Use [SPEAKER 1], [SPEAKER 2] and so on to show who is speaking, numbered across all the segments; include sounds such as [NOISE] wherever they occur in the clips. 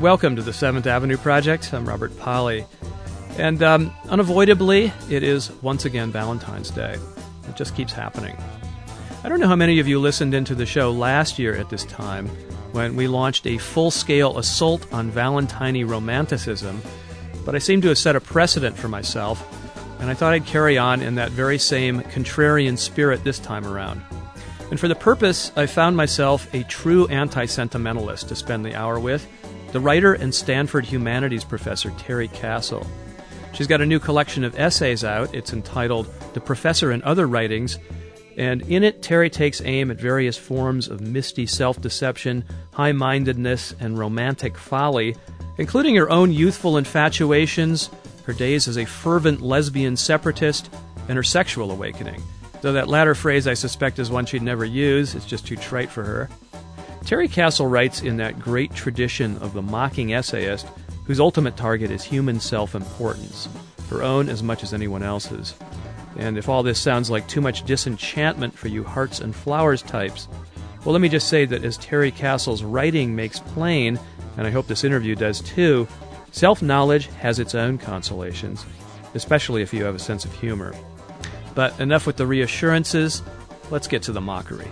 [SPEAKER 1] Welcome to the Seventh Avenue Project. I'm Robert Pollie. And um, unavoidably, it is once again Valentine's Day. It just keeps happening. I don't know how many of you listened into the show last year at this time when we launched a full scale assault on Valentine romanticism, but I seem to have set a precedent for myself, and I thought I'd carry on in that very same contrarian spirit this time around. And for the purpose, I found myself a true anti sentimentalist to spend the hour with the writer and Stanford humanities professor Terry Castle. She's got a new collection of essays out. It's entitled The Professor and Other Writings. And in it, Terry takes aim at various forms of misty self deception, high mindedness, and romantic folly, including her own youthful infatuations, her days as a fervent lesbian separatist, and her sexual awakening. Though that latter phrase I suspect is one she'd never use, it's just too trite for her. Terry Castle writes in that great tradition of the mocking essayist whose ultimate target is human self importance, her own as much as anyone else's. And if all this sounds like too much disenchantment for you hearts and flowers types, well, let me just say that as Terry Castle's writing makes plain, and I hope this interview does too, self knowledge has its own consolations, especially if you have a sense of humor. But enough with the reassurances, let's get to the mockery.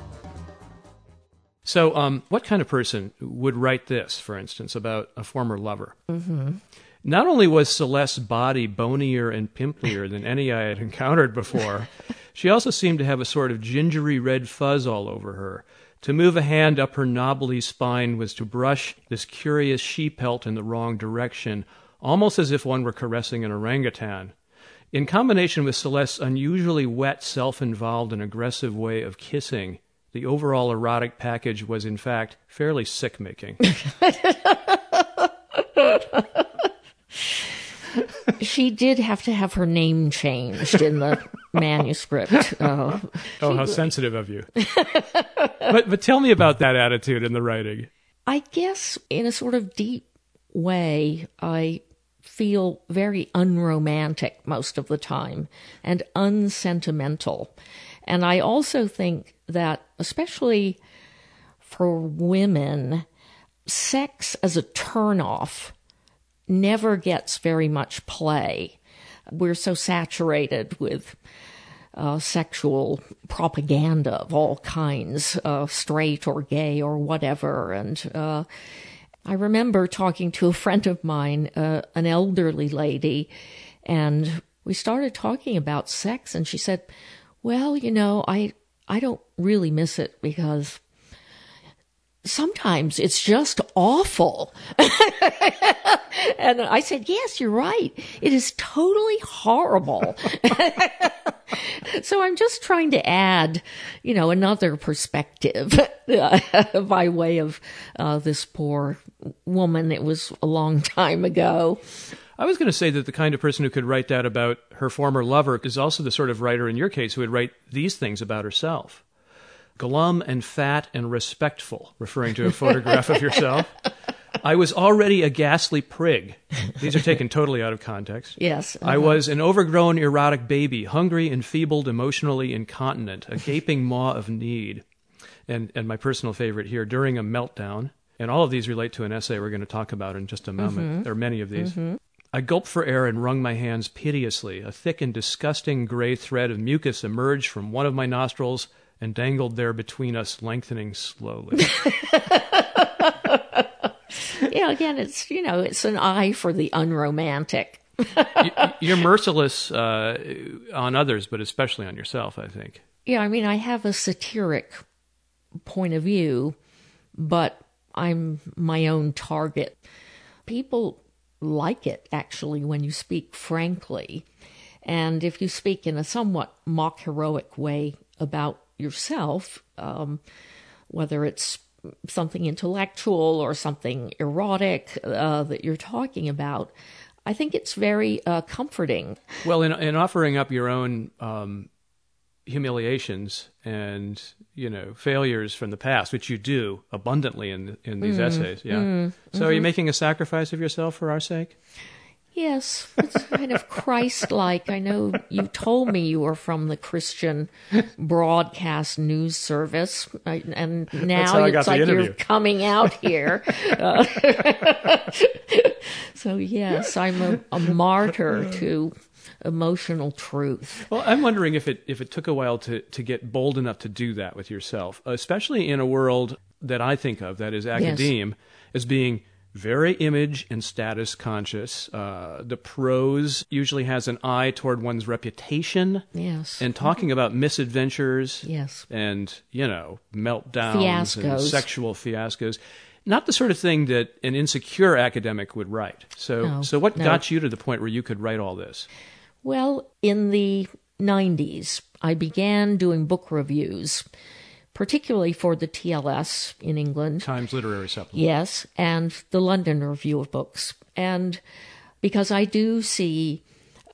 [SPEAKER 1] So, um, what kind of person would write this, for instance, about a former lover?
[SPEAKER 2] Mm-hmm.
[SPEAKER 1] Not only was Celeste's body bonier and pimplier than any I had encountered before, [LAUGHS] she also seemed to have a sort of gingery red fuzz all over her. To move a hand up her knobbly spine was to brush this curious she pelt in the wrong direction, almost as if one were caressing an orangutan. In combination with Celeste's unusually wet, self involved, and aggressive way of kissing, the overall erotic package was, in fact, fairly sick making. [LAUGHS]
[SPEAKER 2] she did have to have her name changed in the manuscript. Uh, [LAUGHS]
[SPEAKER 1] oh, how sensitive of you. [LAUGHS] but, but tell me about that attitude in the writing.
[SPEAKER 2] I guess, in a sort of deep way, I feel very unromantic most of the time and unsentimental. And I also think that, especially for women, sex as a turnoff never gets very much play. We're so saturated with uh, sexual propaganda of all kinds, uh, straight or gay or whatever. And uh, I remember talking to a friend of mine, uh, an elderly lady, and we started talking about sex, and she said, well, you know, I I don't really miss it because sometimes it's just awful. [LAUGHS] and I said, yes, you're right. It is totally horrible. [LAUGHS] so I'm just trying to add, you know, another perspective [LAUGHS] by way of uh, this poor woman. It was a long time ago.
[SPEAKER 1] I was going to say that the kind of person who could write that about her former lover is also the sort of writer in your case who would write these things about herself. Glum and fat and respectful, referring to a photograph of yourself. I was already a ghastly prig. These are taken totally out of context.
[SPEAKER 2] Yes.
[SPEAKER 1] Uh-huh. I was an overgrown, erotic baby, hungry, enfeebled, emotionally incontinent, a gaping maw of need. And, and my personal favorite here, during a meltdown. And all of these relate to an essay we're going to talk about in just a moment. Mm-hmm. There are many of these. Mm-hmm. I gulped for air and wrung my hands piteously. A thick and disgusting gray thread of mucus emerged from one of my nostrils and dangled there between us, lengthening slowly. [LAUGHS]
[SPEAKER 2] yeah, again, it's, you know, it's an eye for the unromantic. [LAUGHS]
[SPEAKER 1] You're merciless uh, on others, but especially on yourself, I think.
[SPEAKER 2] Yeah, I mean, I have a satiric point of view, but I'm my own target. People like it actually when you speak frankly. And if you speak in a somewhat mock heroic way about yourself, um, whether it's something intellectual or something erotic uh, that you're talking about, I think it's very uh, comforting.
[SPEAKER 1] Well, in, in offering up your own um, humiliations and you know failures from the past, which you do abundantly in in these mm, essays. Yeah. Mm, so, mm-hmm. are you making a sacrifice of yourself for our sake?
[SPEAKER 2] Yes, it's kind of Christ-like. I know you told me you were from the Christian Broadcast News Service, and now it's like you're coming out here. Uh, [LAUGHS] [LAUGHS] so yes, I'm a, a martyr to emotional truth.
[SPEAKER 1] Well, I'm wondering if it if it took a while to to get bold enough to do that with yourself, especially in a world that I think of that is academe as being very image and status conscious. Uh, the prose usually has an eye toward one's reputation
[SPEAKER 2] Yes.
[SPEAKER 1] and talking about misadventures
[SPEAKER 2] Yes.
[SPEAKER 1] and you know meltdowns and
[SPEAKER 2] Fiascos.
[SPEAKER 1] sexual fiascos. Not the sort of thing that an insecure academic would write. So,
[SPEAKER 2] No,
[SPEAKER 1] so what
[SPEAKER 2] no.
[SPEAKER 1] got you to the point where you could write all this?
[SPEAKER 2] Well, in the 90s, I began doing book reviews, particularly for the TLS in England.
[SPEAKER 1] Times Literary Supplement.
[SPEAKER 2] Yes, and the London Review of Books. And because I do see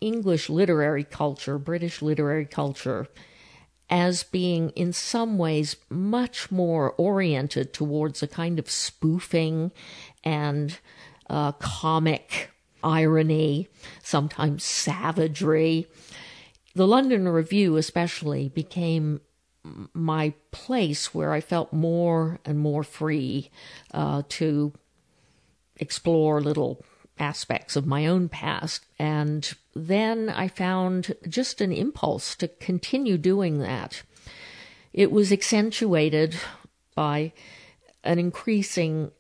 [SPEAKER 2] English literary culture, British literary culture, as being in some ways much more oriented towards a kind of spoofing and uh, comic irony, sometimes savagery. The London Review, especially, became my place where I felt more and more free uh, to explore little aspects of my own past. And then I found just an impulse to continue doing that. It was accentuated by an increasing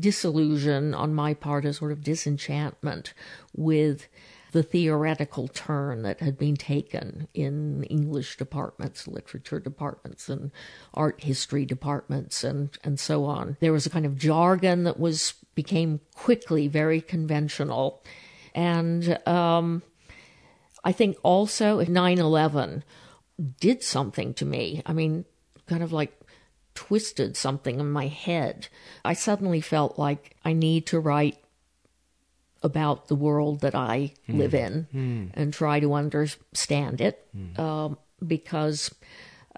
[SPEAKER 2] disillusion on my part, a sort of disenchantment with the theoretical turn that had been taken in English departments, literature departments, and art history departments, and, and so on. There was a kind of jargon that was became quickly very conventional, and um, I think also 9/11 did something to me. I mean, kind of like twisted something in my head. I suddenly felt like I need to write about the world that I live in and try to understand it um, because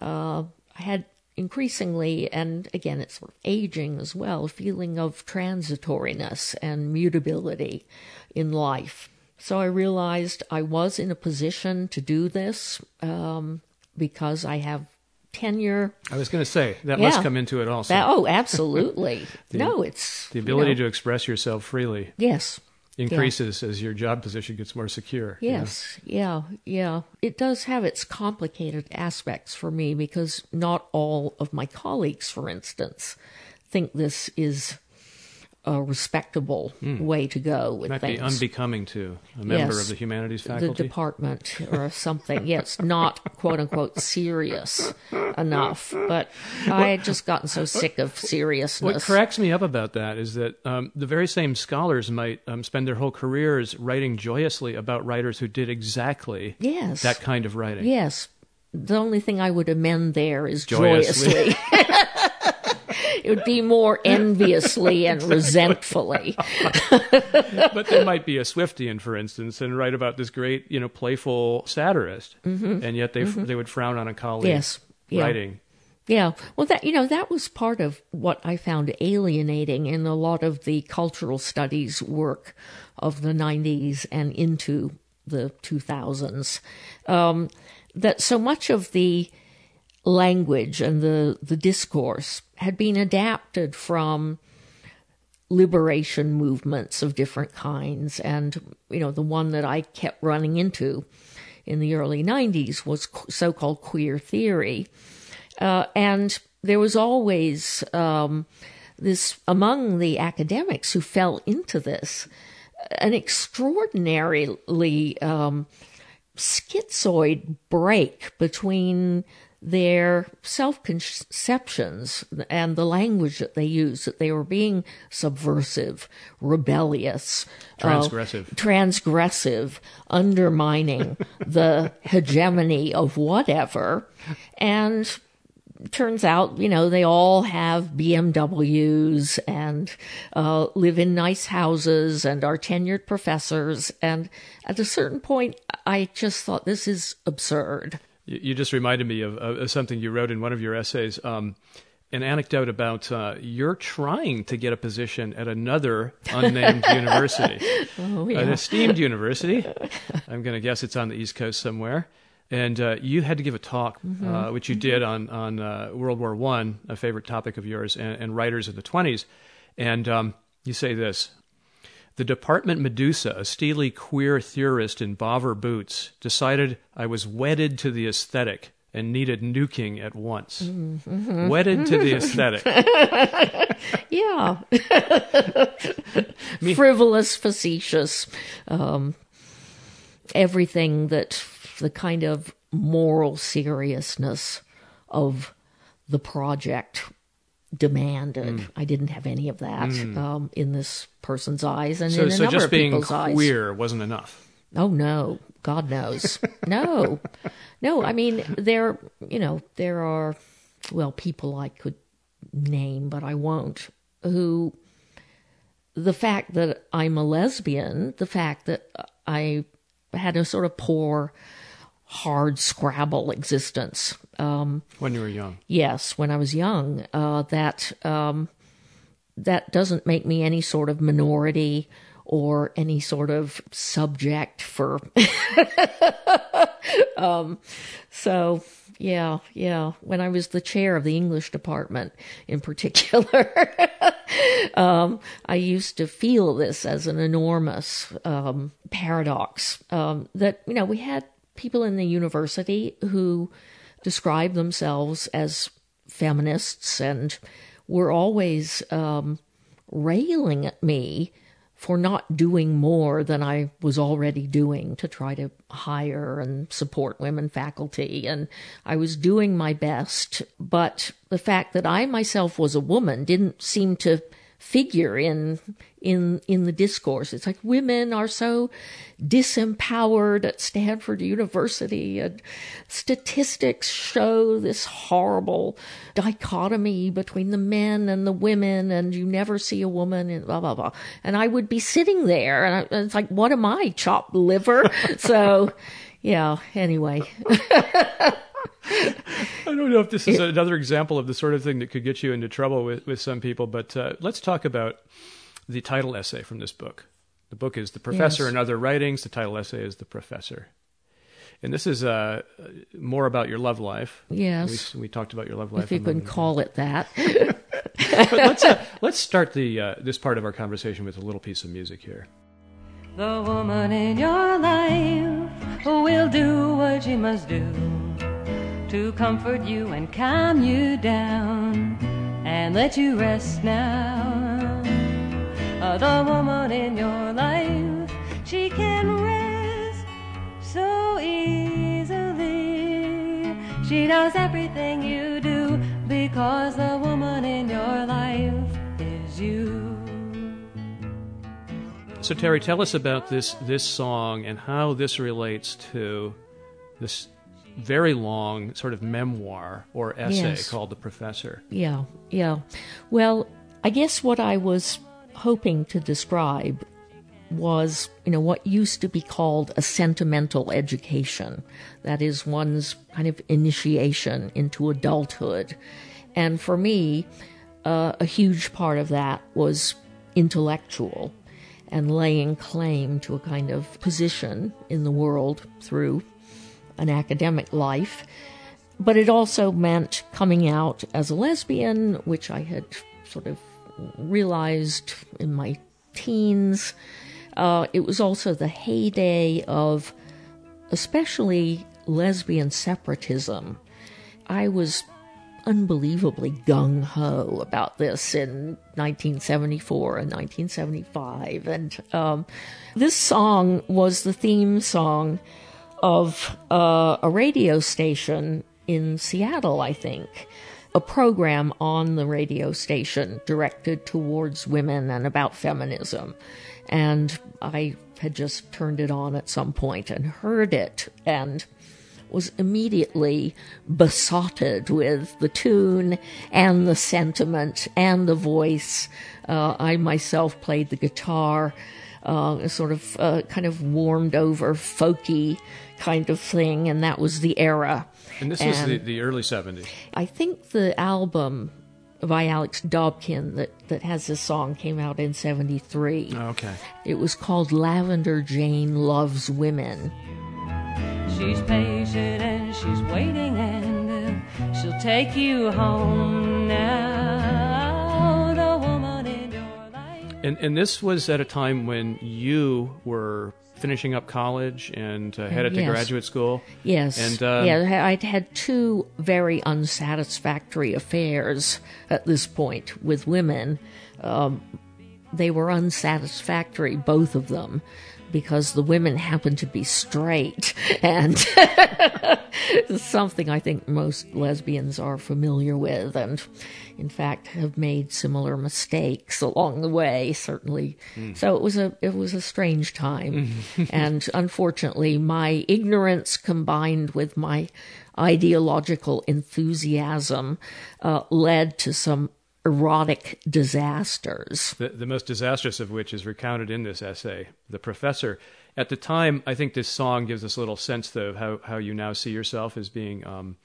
[SPEAKER 2] uh, I had increasingly, and again, it's sort of aging as well, feeling of transitoriness and mutability in life. So I realized I was in a position to do this um, because I have tenure.
[SPEAKER 1] I was going to say that
[SPEAKER 2] Yeah.
[SPEAKER 1] must come into it also.
[SPEAKER 2] That, oh, [LAUGHS] absolutely. no, it's
[SPEAKER 1] the ability
[SPEAKER 2] you know,
[SPEAKER 1] to express yourself freely
[SPEAKER 2] Yes.
[SPEAKER 1] increases as your job position gets more secure. you know?
[SPEAKER 2] Yes, yeah, yeah. It does have its complicated aspects for me because not all of my colleagues, for instance, think this is a respectable way to go with.
[SPEAKER 1] Might be unbecoming to a member
[SPEAKER 2] Yes.
[SPEAKER 1] of the humanities faculty, the
[SPEAKER 2] department [LAUGHS] or something. yes, not quote unquote serious enough. But I had just gotten so sick of seriousness.
[SPEAKER 1] what cracks me up about that is that um, the very same scholars might um, spend their whole careers writing joyously about writers who did exactly
[SPEAKER 2] Yes.
[SPEAKER 1] that kind of writing.
[SPEAKER 2] Yes. The only thing I would amend there is
[SPEAKER 1] Joyously.
[SPEAKER 2] joyously. [LAUGHS] it would be more enviously and [LAUGHS] resentfully. [LAUGHS]
[SPEAKER 1] but there might be a Swiftian, for instance, and write about this great, you know, playful satirist, and yet they they would frown on a colleague
[SPEAKER 2] Mm-hmm. Yes. Yeah.
[SPEAKER 1] writing.
[SPEAKER 2] Yeah. Well, that, you know, that was part of what I found alienating in a lot of the cultural studies work of the 90s and into the 2000s. Um, that so much of the language and the, the discourse had been adapted from liberation movements of different kinds. And, you know, the one that I kept running into in the early 90s was so called queer theory. Uh, and there was always um, this among the academics who fell into this an extraordinarily um, schizoid break between their self conceptions and the language that they use, that they were being subversive, rebellious, uh,
[SPEAKER 1] Transgressive.
[SPEAKER 2] transgressive, undermining [LAUGHS] the hegemony of whatever. And turns out, you know, they all have BMWs and uh, live in nice houses and are tenured professors. And at a certain point, I just thought this is absurd.
[SPEAKER 1] You, you just reminded me of, of, something you wrote in one of your essays. Um, an anecdote about uh, you're trying to get a position at another unnamed [LAUGHS] university,
[SPEAKER 2] Oh,
[SPEAKER 1] an esteemed university. [LAUGHS] I'm going to guess it's on the East Coast somewhere. And uh, you had to give a talk,
[SPEAKER 2] Mm-hmm.
[SPEAKER 1] uh, which you did on on uh, World War One, a favorite topic of yours, and, and writers of the 20s. And um, you say this: the department Medusa, a steely queer theorist in bovver boots, decided I was wedded to the aesthetic and needed nuking at once.
[SPEAKER 2] Mm-hmm.
[SPEAKER 1] Wedded to the aesthetic. [LAUGHS]
[SPEAKER 2] Yeah. [LAUGHS] Frivolous, facetious, um, everything that the kind of moral seriousness of the project demanded.
[SPEAKER 1] Mm.
[SPEAKER 2] I didn't have any of that um, in this person's eyes and
[SPEAKER 1] So,
[SPEAKER 2] in a
[SPEAKER 1] so
[SPEAKER 2] number
[SPEAKER 1] just
[SPEAKER 2] of
[SPEAKER 1] being
[SPEAKER 2] people's eyes.
[SPEAKER 1] queer wasn't enough.
[SPEAKER 2] Oh no, God knows. no. No, I mean there you know, there are well, people I could name, but I won't, who the fact that I'm a lesbian, the fact that I had a sort of poor, hard Scrabble existence. Um,
[SPEAKER 1] When you were young.
[SPEAKER 2] yes, when I was young, uh, that um, that doesn't make me any sort of minority or any sort of subject for. [LAUGHS] um, so yeah, yeah. When I was the chair of the English department, in particular, [LAUGHS] um, I used to feel this as an enormous um, paradox um, that you know we had people in the university who described themselves as feminists and were always um, railing at me for not doing more than I was already doing to try to hire and support women faculty. And I was doing my best, but the fact that I myself was a woman didn't seem to figure in in in the discourse. It's like women are so disempowered at Stanford University and statistics show this horrible dichotomy between the men and the women and you never see a woman and blah blah blah. And I would be sitting there and, I, and it's like what am I chopped liver? [LAUGHS] so yeah, anyway. [LAUGHS]
[SPEAKER 1] I don't know if this is another example of the sort of thing that could get you into trouble with, with some people, but uh, let's talk about the title essay from this book. The book is The Professor
[SPEAKER 2] Yes.
[SPEAKER 1] and Other Writings. The title essay is The Professor. And this is uh, more about your love life.
[SPEAKER 2] Yes.
[SPEAKER 1] We, we talked about your love life.
[SPEAKER 2] If you
[SPEAKER 1] a
[SPEAKER 2] can
[SPEAKER 1] moment
[SPEAKER 2] call it that. [LAUGHS]
[SPEAKER 1] But let's, uh, [LAUGHS] let's start the, uh, this part of our conversation with a little piece of music here.
[SPEAKER 3] The woman in your life will do what she must do to comfort you and calm you down and let you rest now. The woman in your life, she can rest so easily. She knows everything you do because the woman in your life is you.
[SPEAKER 1] So Terry, tell us about this this song and how this relates to this very long sort of memoir or essay
[SPEAKER 2] Yes.
[SPEAKER 1] called The Professor.
[SPEAKER 2] Yeah, yeah. Well, I guess what I was hoping to describe was, you know, what used to be called a sentimental education. That is one's kind of initiation into adulthood. And for me, uh, a huge part of that was intellectual and laying claim to a kind of position in the world through an academic life. But it also meant coming out as a lesbian, which I had sort of realized in my teens. Uh, it was also the heyday of especially lesbian separatism. I was unbelievably gung ho about this in 1974 and 1975. And um, this song was the theme song of uh, a radio station in Seattle, I think. A program on the radio station directed towards women and about feminism. And I had just turned it on at some point and heard it and was immediately besotted with the tune and the sentiment and the voice. Uh, I myself played the guitar, uh, sort of uh, kind of warmed over, folky kind of thing, and that was the era.
[SPEAKER 1] And this was the, the early 70s.
[SPEAKER 2] I think the album by Alix Dobkin that, that has this song came out in 73.
[SPEAKER 1] Okay.
[SPEAKER 2] It was called Lavender Jane Loves Women.
[SPEAKER 3] She's patient and she's waiting and uh, she'll take you home now. The woman in your life.
[SPEAKER 1] And and this was at a time when you were finishing up college and uh, headed to graduate school.
[SPEAKER 2] Yes.
[SPEAKER 1] And, uh,
[SPEAKER 2] yeah, I'd had two very unsatisfactory affairs at this point with women. Um, they were unsatisfactory, both of them, because the women happened to be straight. [LAUGHS] And [LAUGHS] something I think most lesbians are familiar with, and in fact have made similar mistakes along the way. Certainly, so it was a it was a strange time, [LAUGHS] and unfortunately, my ignorance combined with my ideological enthusiasm uh, led to some erotic disasters.
[SPEAKER 1] The, the most disastrous of which is recounted in this essay. The professor, at the time, I think this song gives us a little sense, though, of how, how you now see yourself as being, um,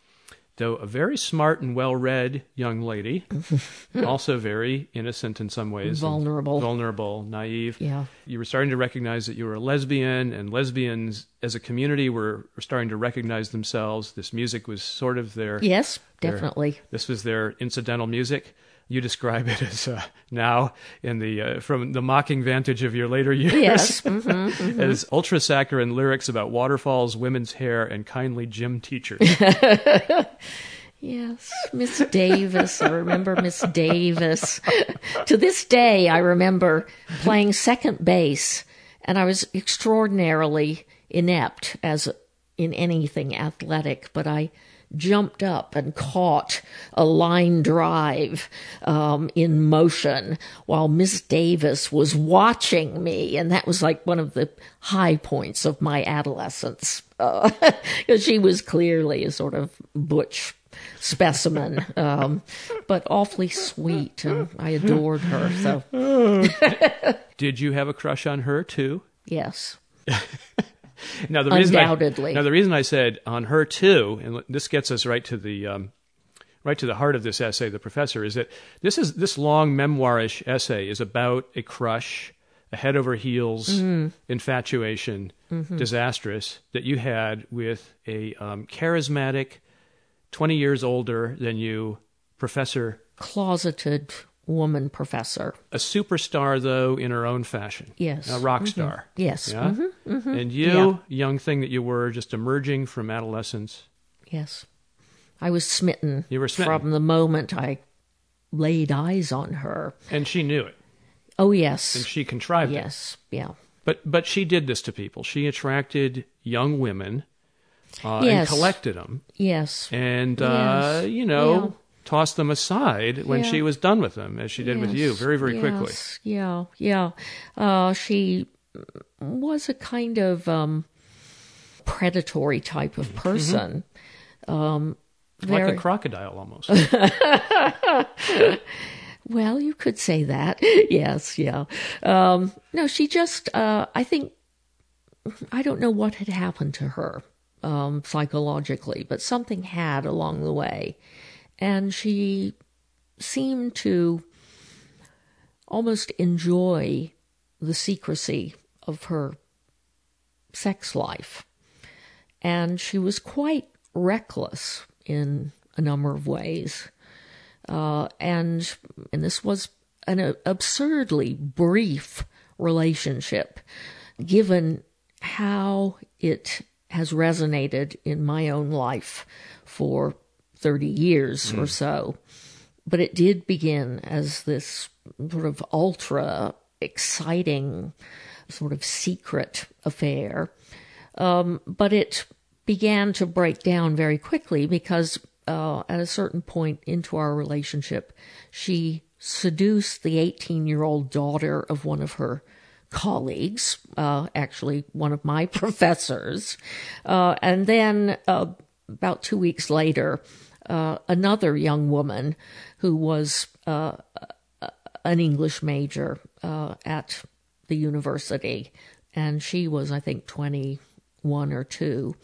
[SPEAKER 1] though, a very smart and well read young lady, [LAUGHS] also very innocent in some ways.
[SPEAKER 2] Vulnerable.
[SPEAKER 1] Vulnerable, naive.
[SPEAKER 2] Yeah.
[SPEAKER 1] You were starting to recognize that you were a lesbian, and lesbians as a community were, were starting to recognize themselves. This music was sort of their.
[SPEAKER 2] Yes,
[SPEAKER 1] their-
[SPEAKER 2] definitely.
[SPEAKER 1] this was their incidental music. You describe it as uh, now, in the uh, from the mocking vantage of your later years,
[SPEAKER 2] Yes. [LAUGHS] Mm-hmm,
[SPEAKER 1] as ultra saccharine lyrics about waterfalls, women's hair, and kindly gym teachers. [LAUGHS]
[SPEAKER 2] Yes, Miss Davis. I remember Miss Davis. [LAUGHS] to this day, I remember playing second base, and I was extraordinarily inept as in anything athletic, but I jumped up and caught a line drive um, in motion while Miss Davis was watching me, and that was like one of the high points of my adolescence. Uh, [LAUGHS] she was clearly a sort of butch specimen, um, but awfully sweet, and I adored her. So [LAUGHS]
[SPEAKER 1] Did you have a crush on her too?
[SPEAKER 2] yes, [LAUGHS] [LAUGHS]
[SPEAKER 1] Now the reason
[SPEAKER 2] Undoubtedly.
[SPEAKER 1] I, now the reason I said on her too, and this gets us right to the um, right to the heart of this essay, the professor, is that this is this long memoirish essay is about a crush, a head over heels
[SPEAKER 2] Mm-hmm.
[SPEAKER 1] infatuation, disastrous that you had with a um, charismatic, twenty years older than you professor,
[SPEAKER 2] closeted woman professor.
[SPEAKER 1] a superstar though in her own fashion,
[SPEAKER 2] Yes. Mm-hmm.
[SPEAKER 1] a rock star.
[SPEAKER 2] Yes,
[SPEAKER 1] Yeah? And you,
[SPEAKER 2] Yeah.
[SPEAKER 1] young thing that you were, just emerging from adolescence.
[SPEAKER 2] yes. I was smitten.
[SPEAKER 1] You were smitten.
[SPEAKER 2] from the moment I laid eyes on her.
[SPEAKER 1] And she knew it.
[SPEAKER 2] Oh yes.
[SPEAKER 1] And she contrived it.
[SPEAKER 2] yes, yeah.
[SPEAKER 1] But but she did this to people. She attracted young women uh,
[SPEAKER 2] Yes.
[SPEAKER 1] and collected them
[SPEAKER 2] Yes.
[SPEAKER 1] and, uh,
[SPEAKER 2] Yes.
[SPEAKER 1] you know,
[SPEAKER 2] Yeah.
[SPEAKER 1] Tossed them aside when
[SPEAKER 2] Yeah.
[SPEAKER 1] she was done with them, as she did with you
[SPEAKER 2] Yes,
[SPEAKER 1] very, very quickly.
[SPEAKER 2] Yeah, yeah. Uh, she was a kind of um, predatory type of person. Um,
[SPEAKER 1] Mm-hmm. Like
[SPEAKER 2] very
[SPEAKER 1] a crocodile almost. [LAUGHS]
[SPEAKER 2] well, you could say that. [LAUGHS] yes, yeah. Um, no, she just. Uh, I think I don't know what had happened to her um, psychologically, but something had along the way, and she seemed to almost enjoy the secrecy of her sex life. And she was quite reckless in a number of ways. Uh, and and this was an absurdly brief relationship, given how it has resonated in my own life for 30 years or so. But it did begin as this sort of ultra exciting, sort of secret affair. Um, but it began to break down very quickly because uh, at a certain point into our relationship, she seduced the 18 year old daughter of one of her colleagues, uh, actually one of my [LAUGHS] professors. Uh, and then uh, about two weeks later, uh, another young woman who was uh, an English major uh, at the university, and she was, I think, 21 or 2.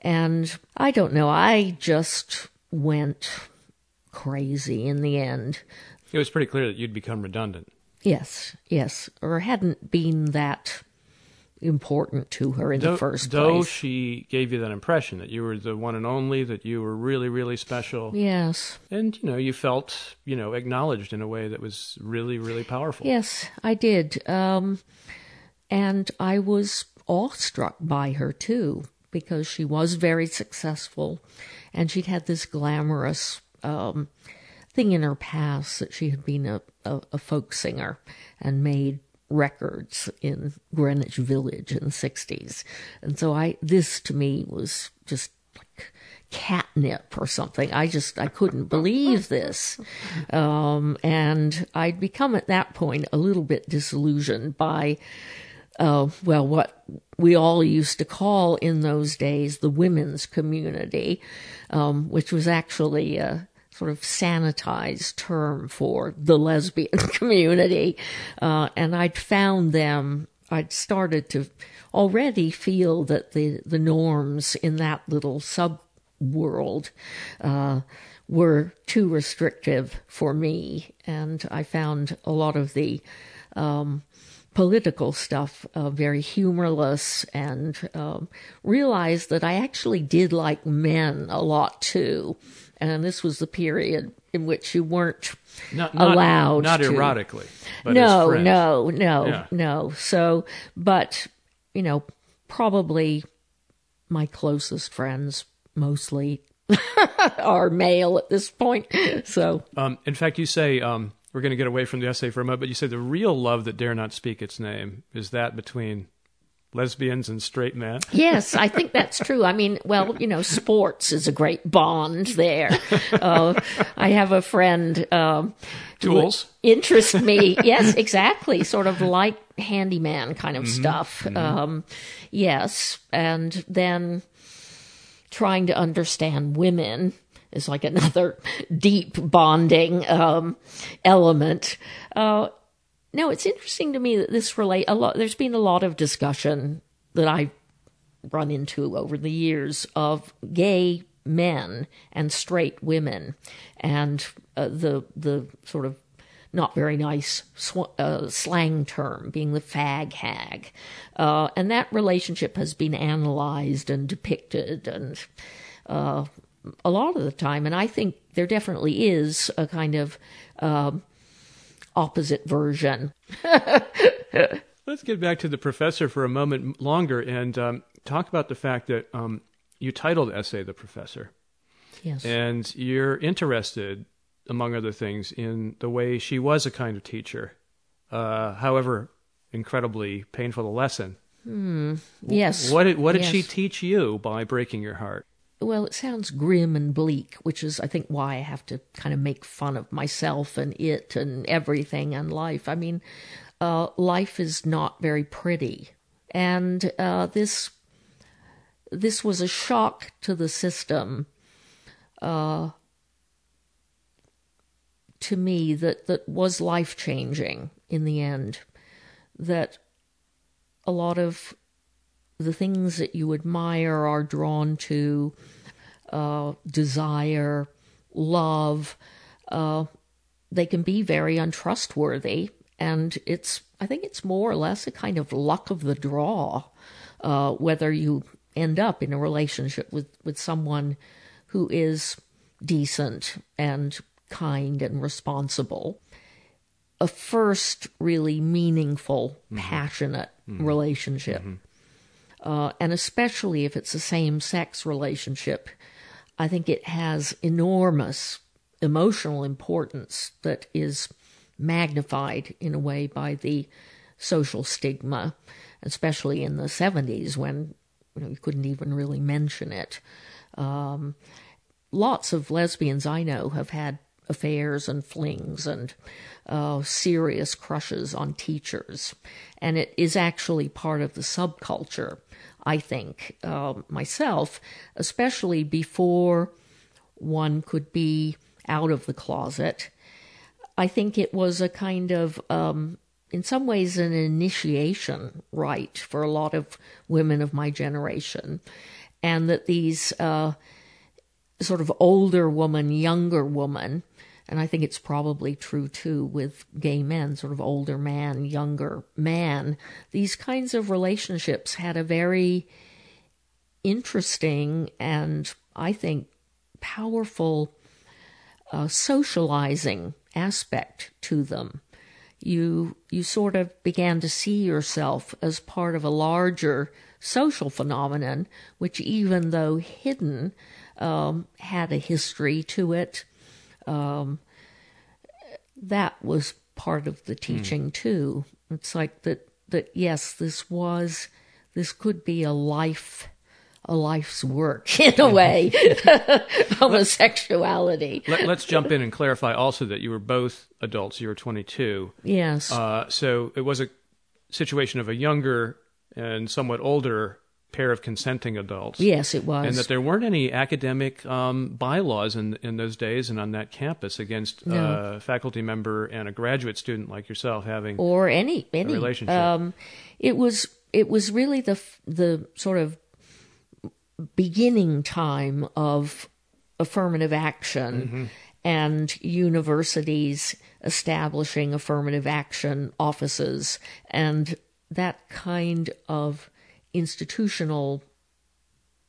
[SPEAKER 2] And I don't know, I just went crazy in the end.
[SPEAKER 1] It was pretty clear that you'd become redundant.
[SPEAKER 2] Yes, yes, or hadn't been that important to her in
[SPEAKER 1] though,
[SPEAKER 2] the first
[SPEAKER 1] though
[SPEAKER 2] place.
[SPEAKER 1] she gave you that impression that you were the one and only, that you were really, really special,
[SPEAKER 2] Yes,
[SPEAKER 1] and you know you felt you know acknowledged in a way that was really, really powerful.
[SPEAKER 2] yes, I did. Um, and I was awestruck by her too, because she was very successful and she'd had this glamorous um, thing in her past that she had been a, a, a folk singer and made records in Greenwich Village in the 60s. And so I, this to me was just like catnip or something. I just, I couldn't believe this. Um, and I'd become at that point a little bit disillusioned by, uh, well, what we all used to call in those days the women's community, um, which was actually a sort of sanitized term for the lesbian [LAUGHS] community. Uh, and I'd found them, I'd started to already feel that the, the norms in that little sub world uh, were too restrictive for me. And I found a lot of the um, political stuff uh, very humorless and um, realized that I actually did like men a lot too. And this was the period in which you weren't
[SPEAKER 1] Not, not
[SPEAKER 2] allowed
[SPEAKER 1] not
[SPEAKER 2] to.
[SPEAKER 1] erotically, but
[SPEAKER 2] no, no, no,
[SPEAKER 1] Yeah.
[SPEAKER 2] no. So, but you know, probably my closest friends mostly [LAUGHS] are male at this point. So,
[SPEAKER 1] Um, in fact, you say um, we're going to get away from the essay for a moment, but you say the real love that dare not speak its name is that between lesbians and straight men.
[SPEAKER 2] yes, I think that's true. I mean, well, you know, sports is a great bond there. [LAUGHS] Uh, I have a friend. Um,
[SPEAKER 1] Tools.
[SPEAKER 2] interest me. [LAUGHS] yes, exactly. Sort of like handyman kind of stuff. Um, yes. And then trying to understand women is like another [LAUGHS] deep bonding um, element. Uh, no, it's interesting to me that this relate a lot. There's been a lot of discussion that I've run into over the years of gay men and straight women, and uh, the the sort of not very nice sw- uh, slang term being the fag hag, uh, and that relationship has been analyzed and depicted and uh, a lot of the time, and I think there definitely is a kind of um, opposite version. [LAUGHS]
[SPEAKER 1] Let's get back to the professor for a moment longer and um, talk about the fact that um, you titled the essay "The Professor,"
[SPEAKER 2] Yes.
[SPEAKER 1] and you're interested, among other things, in the way she was a kind of teacher, uh, however incredibly painful the lesson.
[SPEAKER 2] yes.
[SPEAKER 1] What did what did she teach you by breaking your heart?
[SPEAKER 2] Well, it sounds grim and bleak, which is, I think, why I have to kind of make fun of myself and it and everything and life. I mean, uh, life is not very pretty, and uh, this this was a shock to the system. Uh, to me, that that was life changing in the end. That a lot of the things that you admire are drawn to uh, desire, love. Uh, they can be very untrustworthy, and it's I think it's more or less a kind of luck of the draw uh, whether you end up in a relationship with with someone who is decent and kind and responsible. A first really meaningful, passionate relationship uh, and especially if it's a same sex relationship, I think it has enormous emotional importance that is magnified in a way by the social stigma, especially in the 70s when you, know, you couldn't even really mention it. Um, lots of lesbians I know have had affairs and flings and uh, serious crushes on teachers. And it is actually part of the subculture, I think, uh, myself, especially before one could be out of the closet. I think it was a kind of, um, in some ways, an initiation rite for a lot of women of my generation. And that these uh, sort of older woman, younger woman. And I think it's probably true too with gay men, sort of older man, younger man. These kinds of relationships had a very interesting and I think powerful uh, socializing aspect to them. You you sort of began to see yourself as part of a larger social phenomenon, which even though hidden, um, had a history to it. Um, that was part of the teaching mm. too. It's like that that yes, this was this could be a life a life's work [LAUGHS] in a way [LAUGHS] homosexuality
[SPEAKER 1] Let, us jump in and clarify also that you were both adults. You were 22
[SPEAKER 2] yes.
[SPEAKER 1] Uh, so it was a situation of a younger and somewhat older pair of consenting adults.
[SPEAKER 2] Yes, it was.
[SPEAKER 1] And that there weren't any academic um, bylaws in in those days and on that campus against no. a uh, faculty member and a graduate student like yourself having
[SPEAKER 2] or any any
[SPEAKER 1] relationship.
[SPEAKER 2] Um, it was it was really the the sort of beginning time of affirmative action mm-hmm. and universities establishing affirmative action offices and that kind of institutional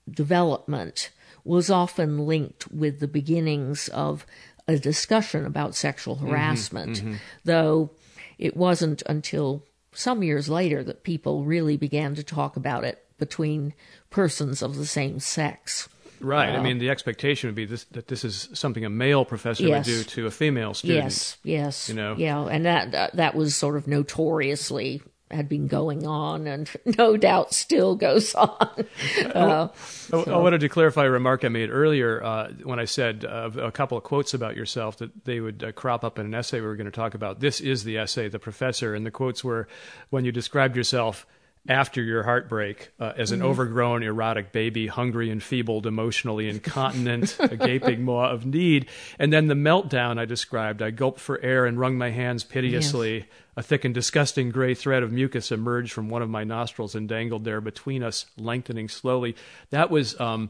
[SPEAKER 2] development was often linked with the beginnings of a discussion about sexual mm-hmm, harassment, mm-hmm, mm-hmm. though it wasn't until some years later that people really began to talk about it between persons of the same sex.
[SPEAKER 1] Right. Uh, I mean, the expectation would be this, that this is something a male professor yes. would do to a female student.
[SPEAKER 2] Yes, yes.
[SPEAKER 1] You know,
[SPEAKER 2] yeah, and that that was sort of notoriously had been going on and [LAUGHS] no doubt still goes [LAUGHS] on. Uh,
[SPEAKER 1] I, I, wanted to clarify a remark I made earlier uh, when I said uh, a couple of quotes about yourself that they would uh, crop up in an essay we were going to talk about. This is the essay, The Professor, and the quotes were when you described yourself after your heartbreak uh, as an mm. overgrown, erotic baby, hungry, enfeebled, emotionally incontinent, [LAUGHS] a gaping maw of need. And then the meltdown I described. I gulped for air and wrung my hands piteously. Yes. A thick and disgusting gray thread of mucus emerged from one of my nostrils and dangled there between us, lengthening slowly. That was. Um,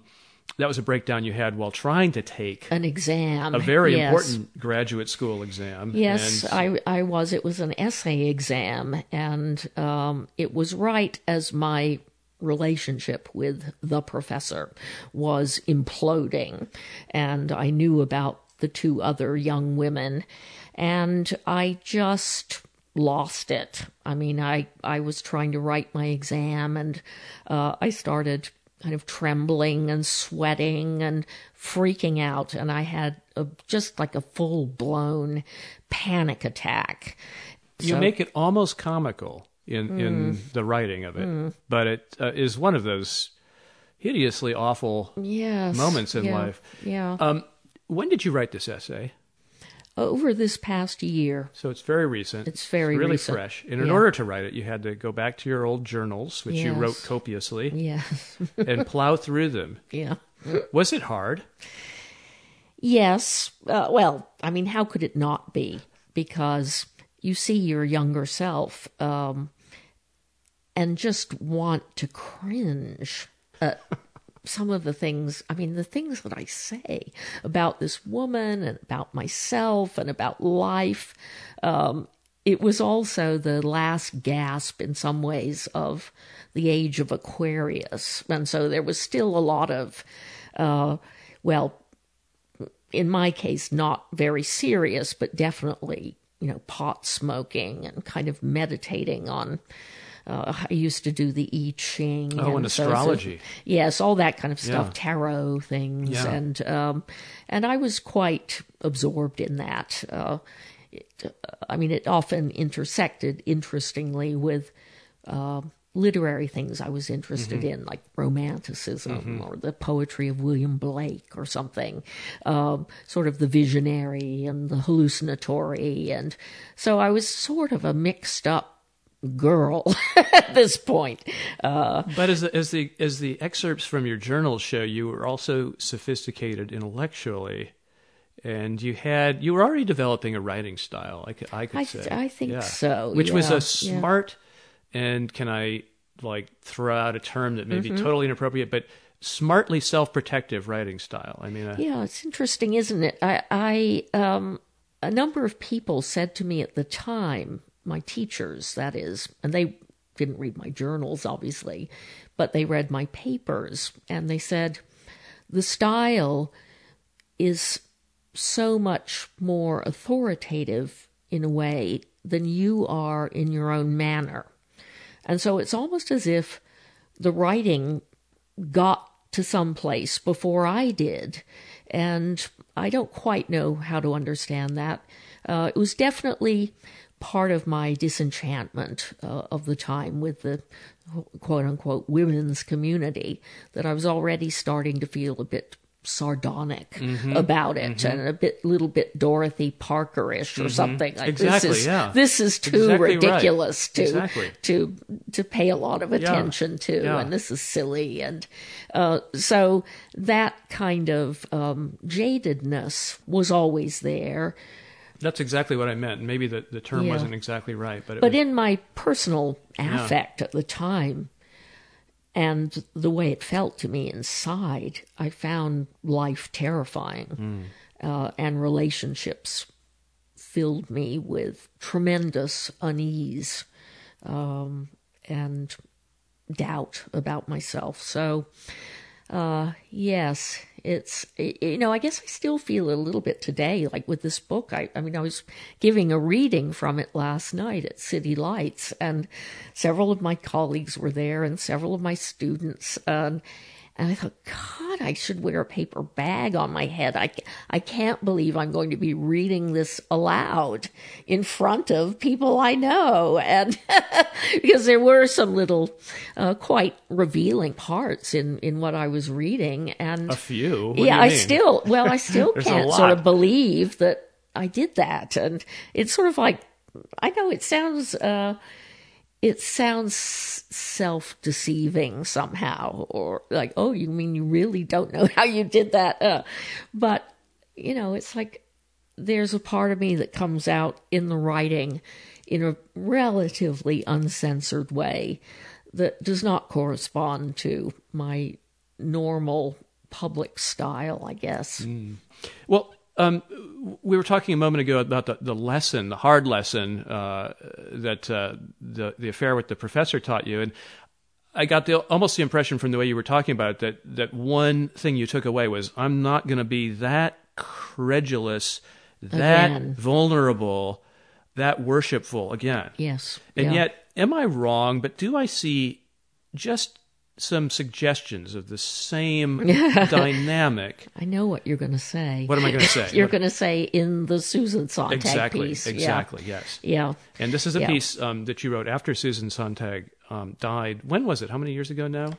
[SPEAKER 1] that was a breakdown you had while trying to take
[SPEAKER 2] an exam,
[SPEAKER 1] a very yes. important graduate school exam.
[SPEAKER 2] Yes, and... I I was. It was an essay exam, and um, it was right as my relationship with the professor was imploding, and I knew about the two other young women, and I just lost it. I mean, I I was trying to write my exam, and uh, I started kind of trembling and sweating and freaking out. And I had a, just like a full blown panic attack.
[SPEAKER 1] You so, make it almost comical in, mm, in the writing of it, mm. but it uh, is one of those hideously awful
[SPEAKER 2] yes,
[SPEAKER 1] moments in
[SPEAKER 2] yeah,
[SPEAKER 1] life.
[SPEAKER 2] Yeah.
[SPEAKER 1] Um, when did you write this essay?
[SPEAKER 2] Over this past year.
[SPEAKER 1] So it's very recent.
[SPEAKER 2] It's very
[SPEAKER 1] it's really
[SPEAKER 2] recent.
[SPEAKER 1] fresh. And in yeah. order to write it, you had to go back to your old journals, which
[SPEAKER 2] yes.
[SPEAKER 1] you wrote copiously,
[SPEAKER 2] yes.
[SPEAKER 1] and plow through them.
[SPEAKER 2] Yeah.
[SPEAKER 1] Was it hard?
[SPEAKER 2] Yes. Uh, well, I mean, how could it not be? Because you see your younger self um, and just want to cringe at some of the things, I mean, the things that I say about this woman and about myself and about life. Um, it was also the last gasp in some ways of the age of Aquarius. And so there was still a lot of, uh, well, in my case, not very serious, but definitely, you know, pot smoking and kind of meditating on uh, I used to do the I Ching.
[SPEAKER 1] Oh, and, and astrology.
[SPEAKER 2] So, yes, all that kind of stuff, yeah. tarot things,
[SPEAKER 1] yeah.
[SPEAKER 2] and um, and I was quite absorbed in that. Uh, it, I mean, it often intersected, interestingly, with. Uh, literary things I was interested mm-hmm. in, like romanticism mm-hmm. or the poetry of William Blake or something, um, sort of the visionary and the hallucinatory. And so I was sort of a mixed up girl [LAUGHS] at this point. Uh,
[SPEAKER 1] but as the, as the as the excerpts from your journals show, you were also sophisticated intellectually, and you had you were already developing a writing style. I could I could
[SPEAKER 2] I,
[SPEAKER 1] say
[SPEAKER 2] I think
[SPEAKER 1] yeah.
[SPEAKER 2] so,
[SPEAKER 1] which
[SPEAKER 2] yeah,
[SPEAKER 1] was a smart yeah. and can I like throw out a term that may mm-hmm. be totally inappropriate, but smartly self-protective writing style. I mean,
[SPEAKER 2] Yeah, it's interesting, isn't it? I, I um, a number of people said to me at the time, my teachers, that is, and they didn't read my journals, obviously, but they read my papers, and they said the style is so much more authoritative in a way than you are in your own manner. And so it's almost as if the writing got to some place before I did. And I don't quite know how to understand that. Uh, it was definitely part of my disenchantment uh, of the time with the quote unquote women's community that I was already starting to feel a bit sardonic
[SPEAKER 1] Mm-hmm.
[SPEAKER 2] about it and a bit little bit Dorothy Parkerish or something like
[SPEAKER 1] Mm-hmm. Exactly,
[SPEAKER 2] this is
[SPEAKER 1] yeah.
[SPEAKER 2] this is too
[SPEAKER 1] Exactly right.
[SPEAKER 2] ridiculous to
[SPEAKER 1] Exactly.
[SPEAKER 2] to to pay a lot of attention to
[SPEAKER 1] Yeah.
[SPEAKER 2] and this is silly and uh, so that kind of um, jadedness was always there
[SPEAKER 1] that's exactly what I meant. Maybe the, the term
[SPEAKER 2] Yeah.
[SPEAKER 1] wasn't exactly right, but it
[SPEAKER 2] but
[SPEAKER 1] was,
[SPEAKER 2] in my personal affect at the time and the way it felt to me inside, I found life terrifying. Uh, and relationships filled me with tremendous unease um, and doubt about myself. So, uh, yes, it's, you know, I guess I still feel a little bit today, like with this book. I, I mean, I was giving a reading from it last night at City Lights, and several of my colleagues were there and several of my students. Um, and I thought, God, I should wear a paper bag on my head. I, I can't believe I'm going to be reading this aloud in front of people I know. And [LAUGHS] because there were some little, uh, quite revealing parts in, in what I was reading. And
[SPEAKER 1] a few. What
[SPEAKER 2] yeah, I
[SPEAKER 1] mean?
[SPEAKER 2] still, well, I [LAUGHS] still can't sort of believe that I did that. And it's sort of like, I know it sounds, uh, it sounds self deceiving somehow, or like, oh, you mean you really don't know [LAUGHS] how you did that? Uh, but, you know, it's like there's a part of me that comes out in the writing in a relatively uncensored way that does not correspond to my normal public style, I guess.
[SPEAKER 1] Well, um, we were talking a moment ago about the, the lesson, the hard lesson uh, that uh, the the affair with the professor taught you, and I got the almost the impression from the way you were talking about it that that one thing you took away was I'm not going to be that credulous, that
[SPEAKER 2] Again.
[SPEAKER 1] vulnerable, that worshipful again.
[SPEAKER 2] Yes.
[SPEAKER 1] And
[SPEAKER 2] yeah.
[SPEAKER 1] yet, am I wrong? But do I see just some suggestions of the same [LAUGHS] dynamic?
[SPEAKER 2] I know what you're going to say.
[SPEAKER 1] What am I going [LAUGHS] to say?
[SPEAKER 2] You're going to say in the Susan Sontag
[SPEAKER 1] exactly,
[SPEAKER 2] piece. Yeah.
[SPEAKER 1] exactly, yes.
[SPEAKER 2] Yeah.
[SPEAKER 1] And this is a
[SPEAKER 2] Yeah.
[SPEAKER 1] piece um, that you wrote after Susan Sontag um, died. When was it? How many years ago now?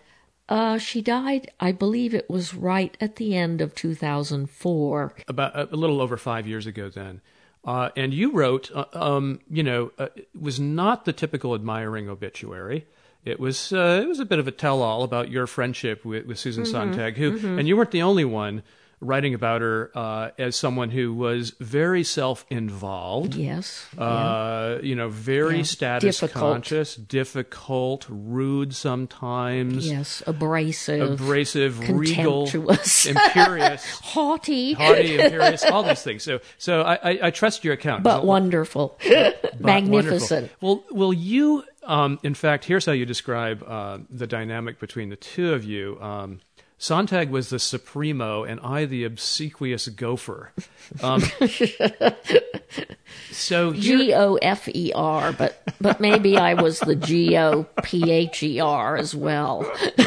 [SPEAKER 2] Uh, she died, I believe it was right at the end of 2004.
[SPEAKER 1] About a, a little over five years ago then. Uh, and you wrote, uh, um, you know, uh, it was not the typical admiring obituary. It was uh, it was a bit of a tell-all about your friendship with, with Susan
[SPEAKER 2] Mm-hmm.
[SPEAKER 1] Sontag, who, and you weren't the only one writing about her uh, as someone who was very self-involved.
[SPEAKER 2] Yes. yeah.
[SPEAKER 1] Uh, you know, very
[SPEAKER 2] Yeah.
[SPEAKER 1] status
[SPEAKER 2] Difficult.
[SPEAKER 1] conscious, difficult, rude sometimes,
[SPEAKER 2] Yes. Abrasive.
[SPEAKER 1] abrasive, regal, [LAUGHS] imperious,
[SPEAKER 2] haughty.
[SPEAKER 1] haughty, imperious, all these things. So, so I, I, I trust your account.
[SPEAKER 2] But wonderful. [LAUGHS]
[SPEAKER 1] but
[SPEAKER 2] Magnificent.
[SPEAKER 1] wonderful. Well, will you? Um, in fact, here's how you describe uh, the dynamic between the two of you. Um, Sontag was the supremo, and I the obsequious gopher. Um, [LAUGHS] so
[SPEAKER 2] G O F E R, but but maybe I was the G O P H E R as well. [LAUGHS]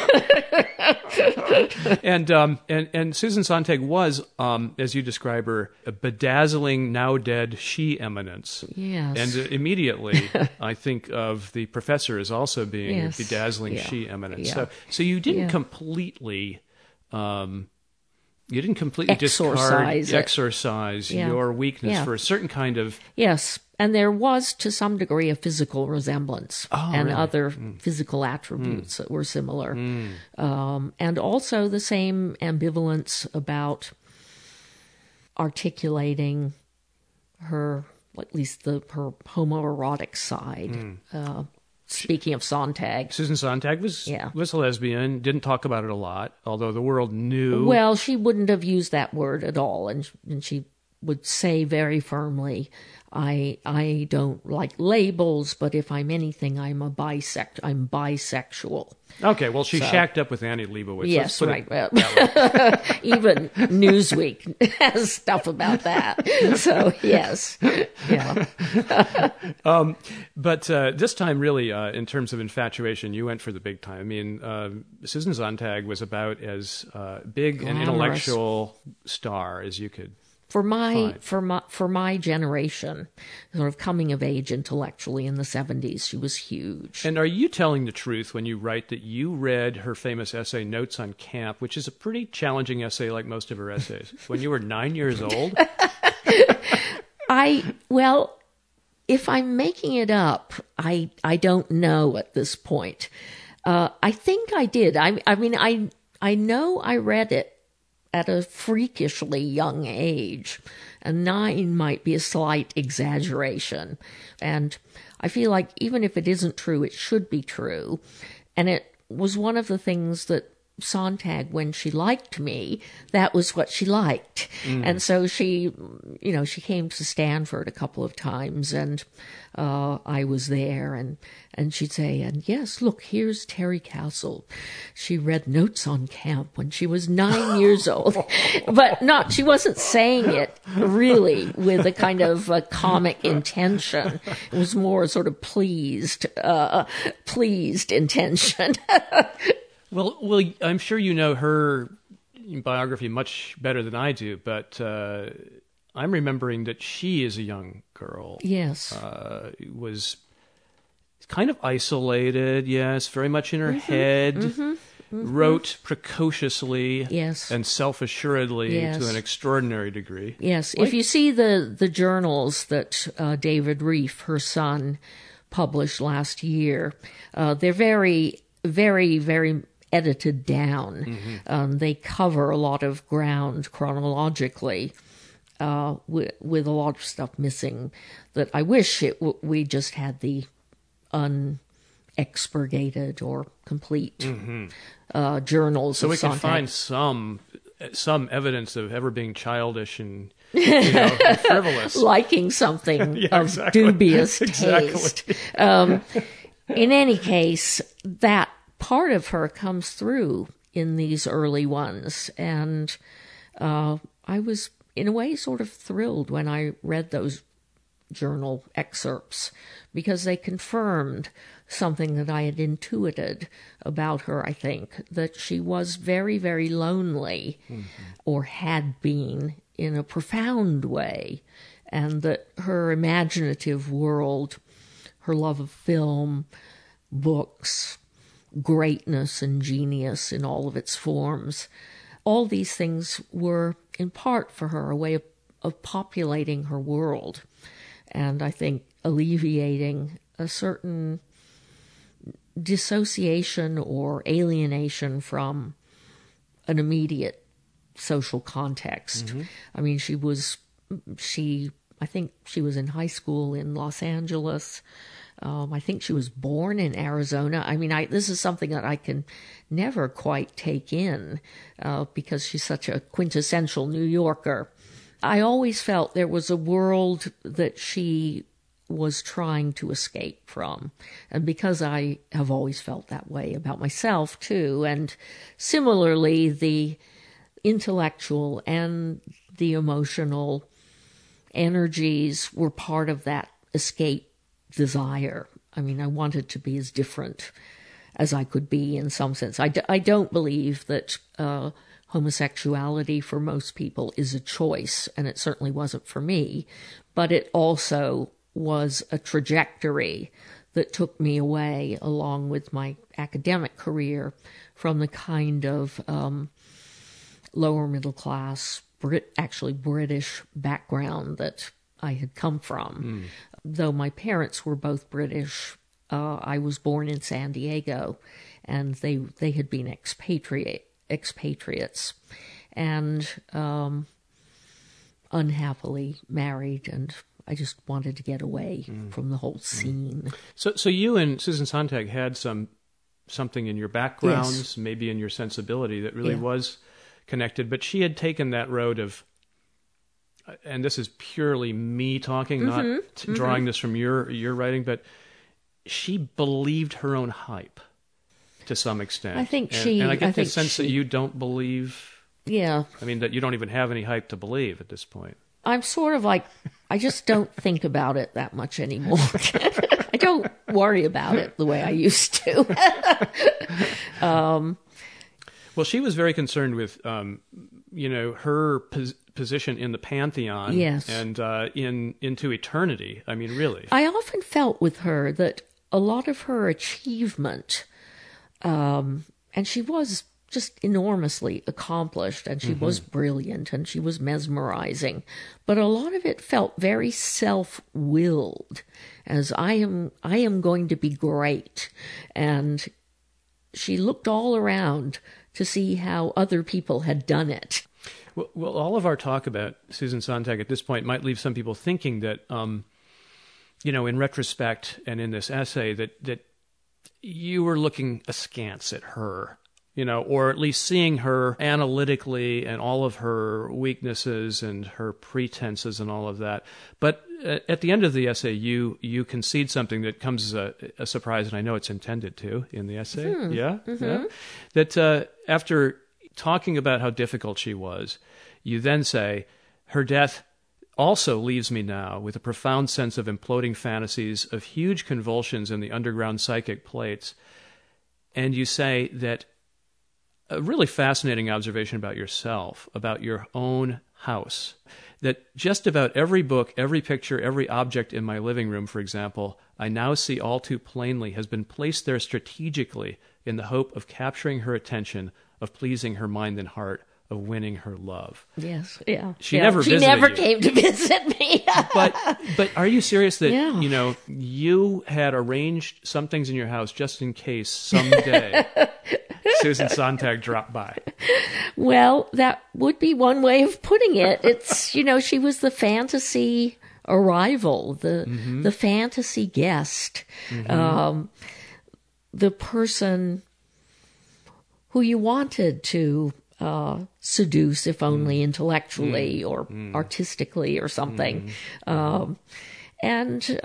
[SPEAKER 1] and um, and and Susan Sontag was, um, as you describe her, a bedazzling, now dead she eminence.
[SPEAKER 2] Yes.
[SPEAKER 1] And uh, immediately, I think of the professor as also being
[SPEAKER 2] Yes.
[SPEAKER 1] a bedazzling
[SPEAKER 2] Yeah.
[SPEAKER 1] she eminence.
[SPEAKER 2] Yeah.
[SPEAKER 1] So, so you didn't
[SPEAKER 2] Yeah.
[SPEAKER 1] completely, um, you didn't completely discard,
[SPEAKER 2] Exorcise it.
[SPEAKER 1] exorcise
[SPEAKER 2] Yeah.
[SPEAKER 1] your weakness
[SPEAKER 2] Yeah.
[SPEAKER 1] for a certain kind of.
[SPEAKER 2] Yes, and there was to some degree a physical resemblance
[SPEAKER 1] Oh,
[SPEAKER 2] and
[SPEAKER 1] really?
[SPEAKER 2] Other physical attributes that were similar, um, and also the same ambivalence about articulating her, at least the her homoerotic side.
[SPEAKER 1] Hmm.
[SPEAKER 2] Uh, Speaking of Sontag.
[SPEAKER 1] Susan Sontag was
[SPEAKER 2] Yeah.
[SPEAKER 1] was a lesbian. Didn't talk about it a lot, although the world knew.
[SPEAKER 2] Well, she wouldn't have used that word at all, and and she would say very firmly, "I I don't like labels, but if I'm anything, I'm a bisect. I'm bisexual."
[SPEAKER 1] okay, well, she shacked up with Annie Leibovitz.
[SPEAKER 2] Yes, right. Well, [LAUGHS] even Newsweek has stuff about that. So yes, yeah, [LAUGHS]
[SPEAKER 1] But uh, this time, really, uh, in terms of infatuation, you went for the big time. I mean, uh, Susan Sontag was about as uh, big an intellectual star as you could.
[SPEAKER 2] For my for my for my generation, sort of coming of age intellectually in the seventies, she was huge.
[SPEAKER 1] And are you telling the truth when you write that you read her famous essay, Notes on Camp, which is a pretty challenging essay like most of her essays, [LAUGHS] when you were nine years old? [LAUGHS]
[SPEAKER 2] I well, if I'm making it up, I I don't know at this point. Uh, I think I did. I I mean I I know I read it at a freakishly young age. A nine might be a slight exaggeration, and I feel like even if it isn't true, it should be true. And it was one of the things that Sontag, when she liked me, that was what she liked. And so she, you know, she came to Stanford a couple of times and uh, I was there and, and she'd say, and yes, look, here's Terry Castle. She read notes on camp when she was nine [LAUGHS] years old, but not, she wasn't saying it really with a kind of a comic intention. It was more sort of pleased, uh, pleased intention. [LAUGHS]
[SPEAKER 1] well, well, I'm sure you know her biography much better than I do, but uh, I'm remembering that she, as a young girl,
[SPEAKER 2] yes.
[SPEAKER 1] uh, was kind of isolated, yes, very much in her head, wrote precociously
[SPEAKER 2] Yes.
[SPEAKER 1] and self assuredly
[SPEAKER 2] Yes.
[SPEAKER 1] to an extraordinary degree.
[SPEAKER 2] Yes, if you see the the journals that uh, David Rieff, her son, published last year, uh, they're very, very, very edited down. Um, they cover a lot of ground chronologically. Uh, with, with a lot of stuff missing that I wish it w- we just had the unexpurgated or complete uh, journals.
[SPEAKER 1] So
[SPEAKER 2] of
[SPEAKER 1] we can find some some evidence of ever being childish and, [LAUGHS] you know, frivolous.
[SPEAKER 2] liking something [LAUGHS]
[SPEAKER 1] Yeah,
[SPEAKER 2] of
[SPEAKER 1] exactly.
[SPEAKER 2] dubious [LAUGHS]
[SPEAKER 1] Exactly.
[SPEAKER 2] taste. Um, in any case, that part of her comes through in these early ones, and uh, I was, in a way, sort of thrilled when I read those journal excerpts because they confirmed something that I had intuited about her, I think, that she was very, very lonely or had been in a profound way, and that her imaginative world, her love of film, books, greatness and genius in all of its forms, all these things were in part for her a way of, of populating her world and I think alleviating a certain dissociation or alienation from an immediate social context. Mm-hmm. I mean, she was, she, I think she was in high school in Los Angeles. Um, I think she was born in Arizona. I mean, I, this is something that I can never quite take in uh, because she's such a quintessential New Yorker. I always felt there was a world that she was trying to escape from. And because I have always felt that way about myself too, and similarly, the intellectual and the emotional energies were part of that escape desire. I mean, I wanted to be as different as I could be in some sense. I, d- I don't believe that uh, homosexuality for most people is a choice, and it certainly wasn't for me, but it also was a trajectory that took me away along with my academic career from the kind of um, lower middle class, Brit- actually British background that I had come from. Though my parents were both British, uh, I was born in San Diego, and they they had been expatriate expatriates, and um, unhappily married and I just wanted to get away from the whole scene.
[SPEAKER 1] So, so you and Susan Sontag had some something in your backgrounds, maybe in your sensibility, that really
[SPEAKER 2] Yeah.
[SPEAKER 1] was connected. But she had taken that road of, and this is purely me talking, not
[SPEAKER 2] Mm-hmm.
[SPEAKER 1] t- drawing this from your your writing, but she believed her own hype to some extent.
[SPEAKER 2] I think
[SPEAKER 1] and,
[SPEAKER 2] she-
[SPEAKER 1] and I get
[SPEAKER 2] I
[SPEAKER 1] the sense that you don't believe.
[SPEAKER 2] Yeah,
[SPEAKER 1] I mean, that you don't even have any hype to believe at this point.
[SPEAKER 2] I'm sort of like, I just don't think about it that much anymore. [LAUGHS] I don't worry about it the way I used to. [LAUGHS]
[SPEAKER 1] Well, she was very concerned with, um, you know, her pos- position in the pantheon,
[SPEAKER 2] Yes.
[SPEAKER 1] and uh, in into eternity. I mean, really,
[SPEAKER 2] I often felt with her that a lot of her achievement, um, and she was just enormously accomplished and she was brilliant and she was mesmerizing, but a lot of it felt very self-willed as I am I am going to be great and she looked all around to see how other people had done it.
[SPEAKER 1] Well, well, all of our talk about Susan Sontag at this point might leave some people thinking that, um, you know, in retrospect and in this essay, that that you were looking askance at her. You know, or at least seeing her analytically and all of her weaknesses and her pretenses and all of that. But uh, at the end of the essay, you you concede something that comes as a, a surprise, and I know it's intended to in the essay. Yeah, yeah. That uh, after talking about how difficult she was, you then say her death also leaves me now with a profound sense of imploding fantasies of huge convulsions in the underground psychic plates. And you say that a really fascinating observation about yourself, about your own house, that just about every book, every picture, every object in my living room, for example, I now see all too plainly has been placed there strategically in the hope of capturing her attention, of pleasing her mind and heart, of winning her love.
[SPEAKER 2] Yes, yeah.
[SPEAKER 1] She
[SPEAKER 2] Yeah,
[SPEAKER 1] never
[SPEAKER 2] She never
[SPEAKER 1] you.
[SPEAKER 2] came to visit me. [LAUGHS]
[SPEAKER 1] but but are you serious that
[SPEAKER 2] Yeah.
[SPEAKER 1] you know you had arranged some things in your house just in case someday [LAUGHS] Susan Sontag dropped by?
[SPEAKER 2] Well, that would be one way of putting it. It's, you know, she was the fantasy arrival, the the fantasy guest, um, the person who you wanted to uh, seduce, if only intellectually or artistically or something. Um, and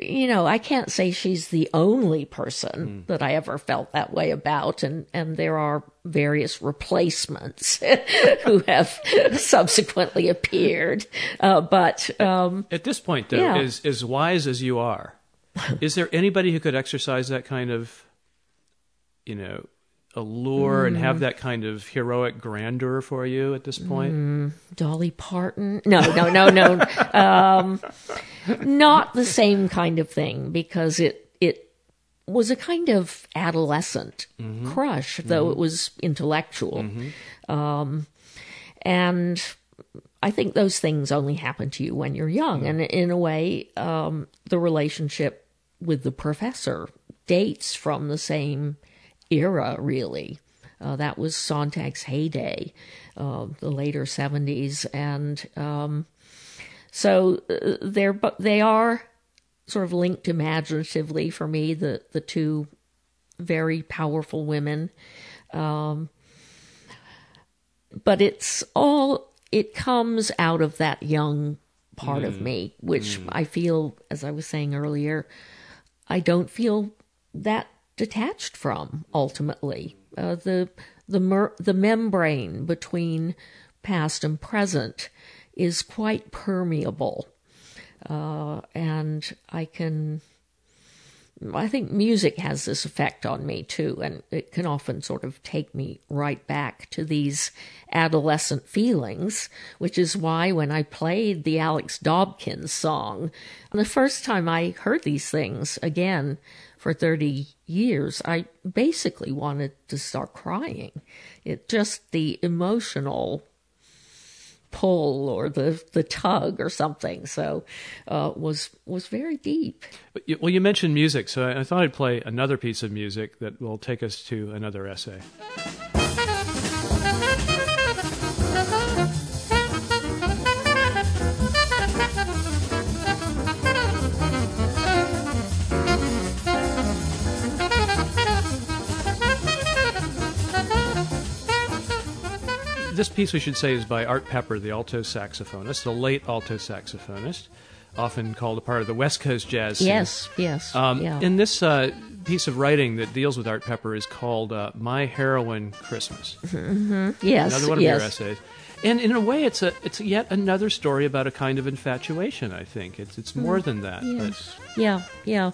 [SPEAKER 2] you know, I can't say she's the only person that I ever felt that way about, and and there are various replacements [LAUGHS] who have [LAUGHS] subsequently appeared. Uh, but um,
[SPEAKER 1] At this point, though,
[SPEAKER 2] Yeah.
[SPEAKER 1] as as wise as you are, is there anybody who could exercise that kind of, you know, allure and have that kind of heroic grandeur for you at this point?
[SPEAKER 2] Dolly Parton, no, no, no, no, um, not the same kind of thing because it it was a kind of adolescent crush, though it was intellectual. Um, and I think those things only happen to you when you're young. And in a way, um, the relationship with the professor dates from the same era, really. Uh, that was Sontag's heyday, uh, the later 70s. And um, so uh, they're, but they are sort of linked imaginatively for me, the, the two very powerful women. Um, but it's all, it comes out of that young part of me, which I feel, as I was saying earlier, I don't feel that detached from ultimately. Uh, the the mer- the membrane between past and present is quite permeable, uh, and I can. I think music has this effect on me too, and it can often sort of take me right back to these adolescent feelings, which is why when I played the Alix Dobkin's song, the first time I heard these things again for 30 years, I basically wanted to start crying. It just the emotional pull or the the tug or something so uh was was very deep
[SPEAKER 1] Well, you mentioned music, so I I thought I'd play another piece of music that will take us to another essay. This piece, we should say, is by Art Pepper, the alto saxophonist, the late alto saxophonist, often called a part of the West Coast jazz scene.
[SPEAKER 2] Yes, yes.
[SPEAKER 1] Um,
[SPEAKER 2] yeah.
[SPEAKER 1] And this uh, piece of writing that deals with Art Pepper is called uh, "My Heroine Christmas."
[SPEAKER 2] yes,
[SPEAKER 1] Another one of
[SPEAKER 2] yes.
[SPEAKER 1] your essays. And in a way, it's a it's yet another story about a kind of infatuation. I think it's it's more than that.
[SPEAKER 2] Yes. Yeah, yeah.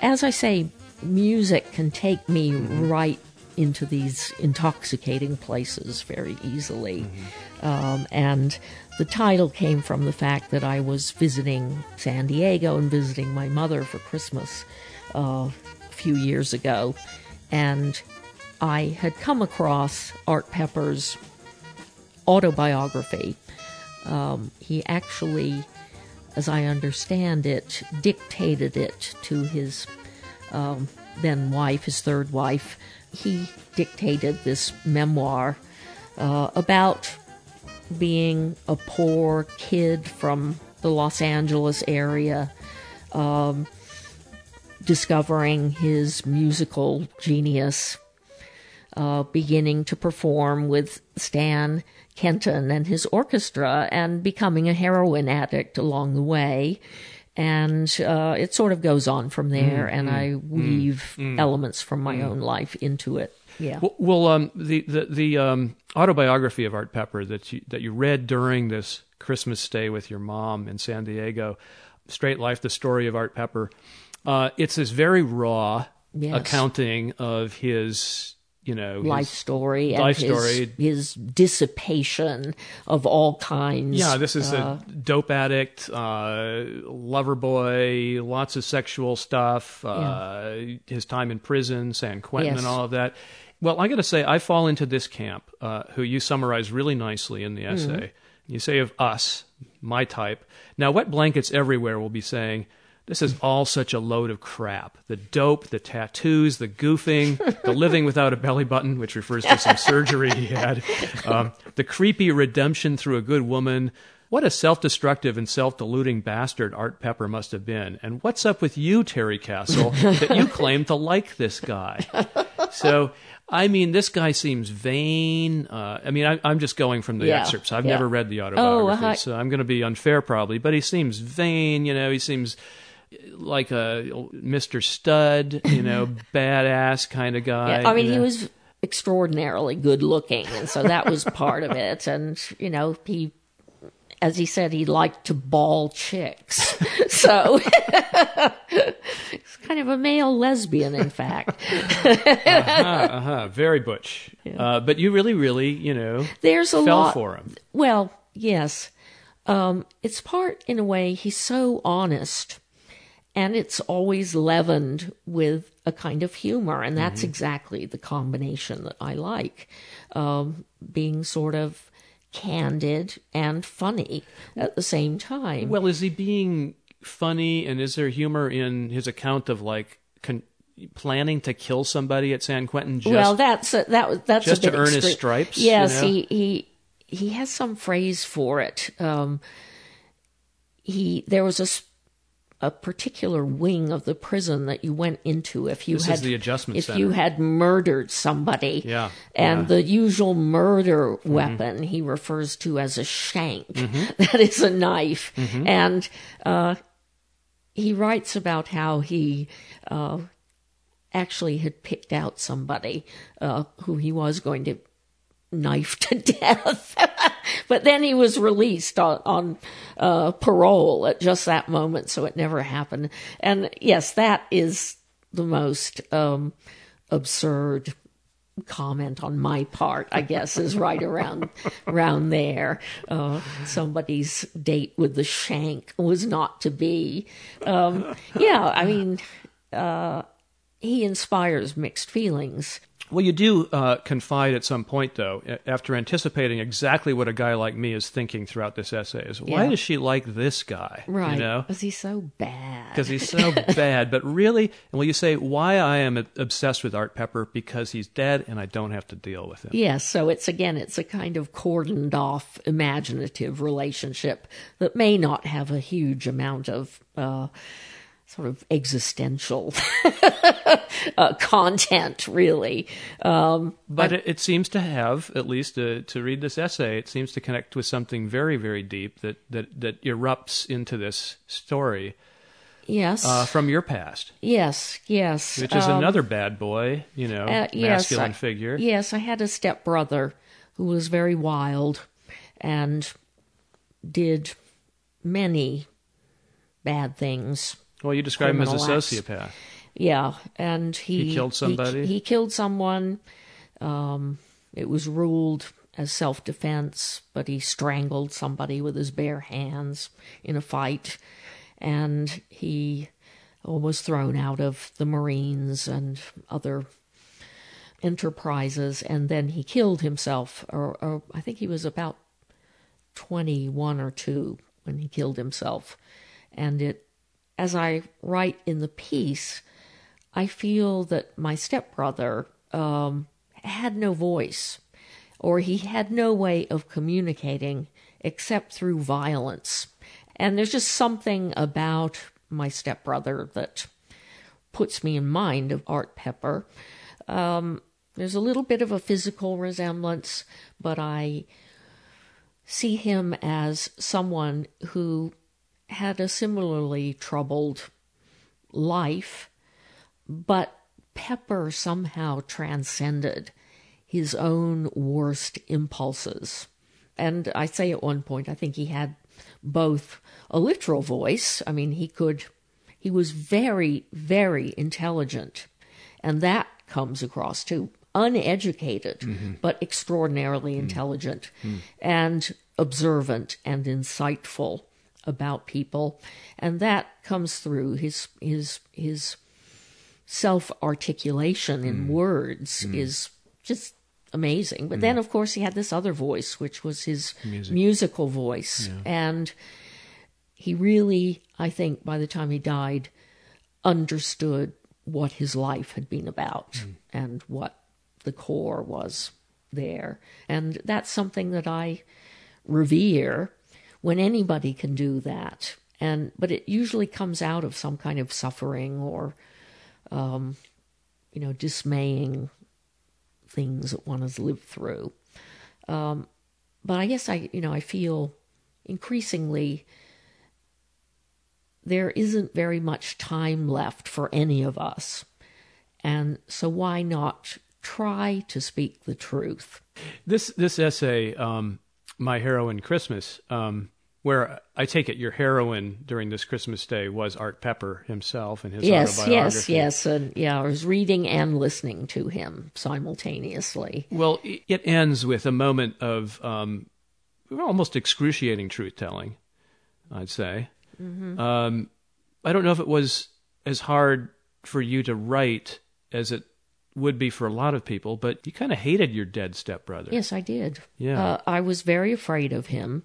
[SPEAKER 2] As I say, music can take me right into these intoxicating places very easily. Um, and the title came from the fact that I was visiting San Diego and visiting my mother for Christmas uh, a few years ago. And I had come across Art Pepper's autobiography. Um, he actually, as I understand it, dictated it to his um, then wife, his third wife. He dictated this memoir uh, about being a poor kid from the Los Angeles area, um, discovering his musical genius, uh, beginning to perform with Stan Kenton and his orchestra, and becoming a heroin addict along the way. And uh, it sort of goes on from there, and I weave elements from my own life into it. Yeah.
[SPEAKER 1] Well, well um, the the the um, autobiography of Art Pepper that you that you read during this Christmas stay with your mom in San Diego, Straight Life: The Story of Art Pepper. Uh, it's this very raw
[SPEAKER 2] Yes.
[SPEAKER 1] accounting of his, you know, his-
[SPEAKER 2] life story and
[SPEAKER 1] life
[SPEAKER 2] his,
[SPEAKER 1] story.
[SPEAKER 2] his dissipation of all kinds.
[SPEAKER 1] Yeah, this is
[SPEAKER 2] Uh,
[SPEAKER 1] a dope addict, uh, lover boy, lots of sexual stuff, uh, his time in prison, San Quentin,
[SPEAKER 2] Yes.
[SPEAKER 1] and all of that. Well, I got to say, I fall into this camp, uh, who you summarize really nicely in the
[SPEAKER 2] Mm-hmm.
[SPEAKER 1] essay. You say of us, my type. Now, Wet Blankets Everywhere will be saying, this is all such a load of crap. The dope, the tattoos, the goofing, the living without a belly button, which refers to some surgery he had, um, the creepy redemption through a good woman. What a self destructive and self deluding bastard Art Pepper must have been. And what's up with you, Terry Castle, that you claim to like this guy? So, I mean, this guy seems vain. Uh, I mean, I, I'm just going from the
[SPEAKER 2] Yeah,
[SPEAKER 1] excerpts. I've
[SPEAKER 2] yeah.
[SPEAKER 1] never read the autobiography,
[SPEAKER 2] uh-huh.
[SPEAKER 1] so I'm going to be unfair probably. But he seems vain. You know, he seems like a Mr. Stud. You know, [LAUGHS] badass kind of guy.
[SPEAKER 2] yeah, I mean,
[SPEAKER 1] you
[SPEAKER 2] he was extraordinarily good looking, and so that was part of it. And you know, he, as he said, he liked to ball chicks. [LAUGHS] so [LAUGHS] he's kind of a male lesbian, in fact.
[SPEAKER 1] uh-huh, uh-huh, very butch. Uh, but you really, really, you know,
[SPEAKER 2] There's a
[SPEAKER 1] fell
[SPEAKER 2] lot.
[SPEAKER 1] for him.
[SPEAKER 2] Well, yes. Um, it's part, in a way, he's so honest. And it's always leavened with a kind of humor. And that's exactly the combination that I like. Um, being sort of candid and funny at the same time.
[SPEAKER 1] Well, is he being funny, and is there humor in his account of like con- planning to kill somebody at San Quentin? Just
[SPEAKER 2] well, that's a, that was that's
[SPEAKER 1] just
[SPEAKER 2] a
[SPEAKER 1] to earn his
[SPEAKER 2] extreme.
[SPEAKER 1] stripes, you
[SPEAKER 2] Yes,
[SPEAKER 1] know?
[SPEAKER 2] he he he has some phrase for it. Um, he there was a particular wing of the prison that you went into if you
[SPEAKER 1] This is
[SPEAKER 2] had if
[SPEAKER 1] center.
[SPEAKER 2] you had murdered somebody.
[SPEAKER 1] Yeah,
[SPEAKER 2] and
[SPEAKER 1] yeah.
[SPEAKER 2] the usual murder
[SPEAKER 1] Mm-hmm.
[SPEAKER 2] weapon he refers to as a shank. [LAUGHS] That is a knife,
[SPEAKER 1] Mm-hmm.
[SPEAKER 2] and uh, he writes about how he. Uh, actually had picked out somebody uh, who he was going to knife to [LAUGHS] death. but then he was released on, on uh, parole at just that moment, so it never happened. And yes, that is the most um, absurd comment on my part, I guess, is right around [LAUGHS] around there. Uh, somebody's date with the shank was not to be. Um, yeah, I mean, uh, he inspires mixed feelings.
[SPEAKER 1] Well, you do uh, confide at some point, though, after anticipating exactly what a guy like me is thinking throughout this essay. Is why
[SPEAKER 2] Yeah.
[SPEAKER 1] does she like this guy?
[SPEAKER 2] Right.
[SPEAKER 1] You know,
[SPEAKER 2] Because he's so bad.
[SPEAKER 1] because he's so [LAUGHS] bad. But really, and will you say why I am obsessed with Art Pepper? Because he's dead, and I don't have to deal with him.
[SPEAKER 2] Yes, so it's again, it's a kind of cordoned off, imaginative relationship that may not have a huge amount of uh, sort of existential [LAUGHS] uh, content, really. Um,
[SPEAKER 1] but it, it, seems to have, at least to, to read this essay, it seems to connect with something very, very deep that, that, that erupts into this story.
[SPEAKER 2] Yes.
[SPEAKER 1] Uh, from your past.
[SPEAKER 2] Yes, yes.
[SPEAKER 1] Which is um, another bad boy, you know, uh, masculine figure.
[SPEAKER 2] Yes, I had a stepbrother who was very wild and did many bad things.
[SPEAKER 1] Well, you describe him as a sociopath.
[SPEAKER 2] Yeah, and he,
[SPEAKER 1] he killed somebody.
[SPEAKER 2] He, he killed someone. Um, it was ruled as self defense, but he strangled somebody with his bare hands in a fight, and he was thrown out of the Marines and other enterprises, and then he killed himself. Or, or I think he was about twenty-one or two when he killed himself, and it as I write in the piece, I feel that my stepbrother um, had no voice, or he had no way of communicating except through violence. And there's just something about my stepbrother that puts me in mind of Art Pepper. Um, there's a little bit of a physical resemblance, but I see him as someone who had a similarly troubled life, but Pepper somehow transcended his own worst impulses. And I say at one point, I think he had both a literal voice. I mean, he could, he was very, very intelligent. And that comes across too. Uneducated, mm-hmm. but extraordinarily mm-hmm. intelligent mm-hmm. and observant and insightful about people, and that comes through his his his self articulation in mm. words mm. is just amazing. But mm. then, of course, he had this other voice, which was his Music. musical voice, yeah. and he really, I think, by the time he died, understood what his life had been about mm. and what the core was there. And that's something that I revere when anybody can do that. And but it usually comes out of some kind of suffering or, um, you know, dismaying things that one has lived through. Um, but I guess I, you know, I feel increasingly there isn't very much time left for any of us. And so why not try to speak the truth?
[SPEAKER 1] This this essay, um, My Heroine Christmas, um, where I take it your heroine during this Christmas day was Art Pepper himself and his
[SPEAKER 2] yes,
[SPEAKER 1] autobiography.
[SPEAKER 2] Yes, yes, and yeah, I was reading and listening to him simultaneously.
[SPEAKER 1] Well, it ends with a moment of um, almost excruciating truth telling, I'd say. Mm-hmm. Um, I don't know if it was as hard for you to write as it would be for a lot of people, but you kind of hated your dead stepbrother.
[SPEAKER 2] Yes, I did.
[SPEAKER 1] Yeah,
[SPEAKER 2] uh, I was very afraid of him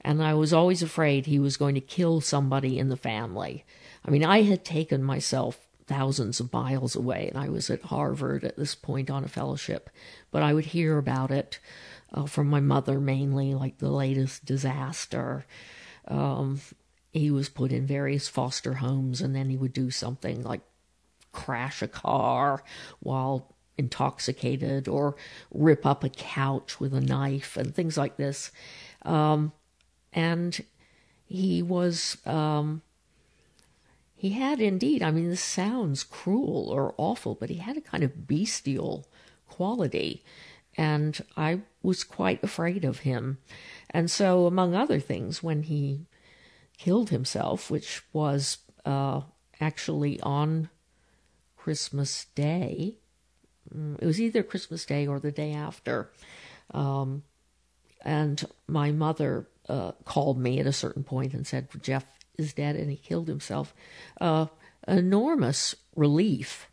[SPEAKER 2] and I was always afraid he was going to kill somebody in the family. I mean, I had taken myself thousands of miles away, and I was at Harvard at this point on a fellowship, but I would hear about it uh, from my mother mainly, like the latest disaster. Um, he was put in various foster homes, and then he would do something like crash a car while intoxicated or rip up a couch with a knife and things like this. Um, and he was um, he had indeed i mean this sounds cruel or awful but he had a kind of bestial quality and i was quite afraid of him and so among other things when he killed himself which was uh, actually on christmas day mm, it was either christmas day or the day after um, and my mother uh, called me at a certain point and said Jeff is dead and he killed himself. Uh, enormous relief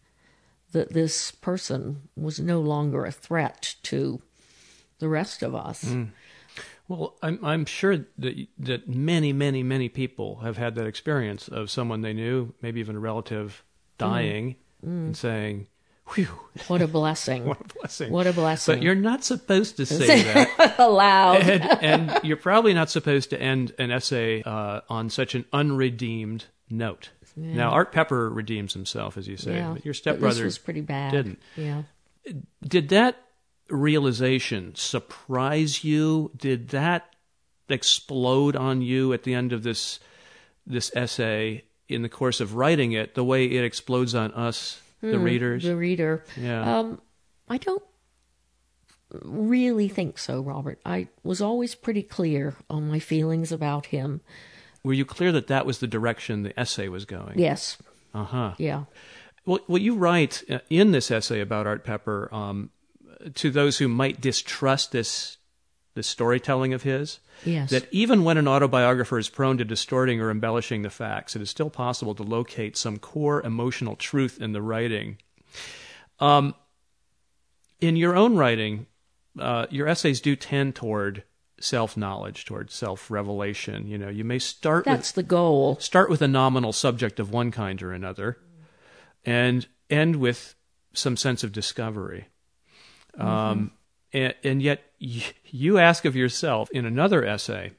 [SPEAKER 2] that this person was no longer a threat to the rest of us. Mm.
[SPEAKER 1] Well, I'm I'm sure that that many many many people have had that experience of someone they knew, maybe even a relative, dying mm. Mm. and saying, Whew. [LAUGHS]
[SPEAKER 2] What a blessing. [LAUGHS]
[SPEAKER 1] what a blessing.
[SPEAKER 2] What a blessing.
[SPEAKER 1] But you're not supposed to say [LAUGHS] that
[SPEAKER 2] aloud.
[SPEAKER 1] and, and, you're probably not supposed to end an essay uh, on such an unredeemed note. Now Art Pepper redeems himself, as you say,
[SPEAKER 2] yeah.
[SPEAKER 1] but your stepbrother
[SPEAKER 2] this was pretty bad.
[SPEAKER 1] didn't.
[SPEAKER 2] Yeah.
[SPEAKER 1] Did that realization surprise you? Did that explode on you at the end of this this essay in the course of writing it, the way it explodes on us, the readers?
[SPEAKER 2] Hmm, The reader.
[SPEAKER 1] yeah.
[SPEAKER 2] Um, I don't really think so, Robert. I was always pretty clear on my feelings about him.
[SPEAKER 1] Were you clear that that was the direction the essay was going?
[SPEAKER 2] Yes.
[SPEAKER 1] Uh huh.
[SPEAKER 2] Yeah.
[SPEAKER 1] Well, what you write uh, in this essay about Art Pepper um, to those who might distrust this this storytelling of his,
[SPEAKER 2] Yes.
[SPEAKER 1] that even when an autobiographer is prone to distorting or embellishing the facts, it is still possible to locate some core emotional truth in the writing. Um, in your own writing, uh, your essays do tend toward self knowledge, toward self revelation. You know, you may start with
[SPEAKER 2] That's the goal.
[SPEAKER 1] start with a nominal subject of one kind or another and end with some sense of discovery. Um, and, and yet you ask of yourself in another essay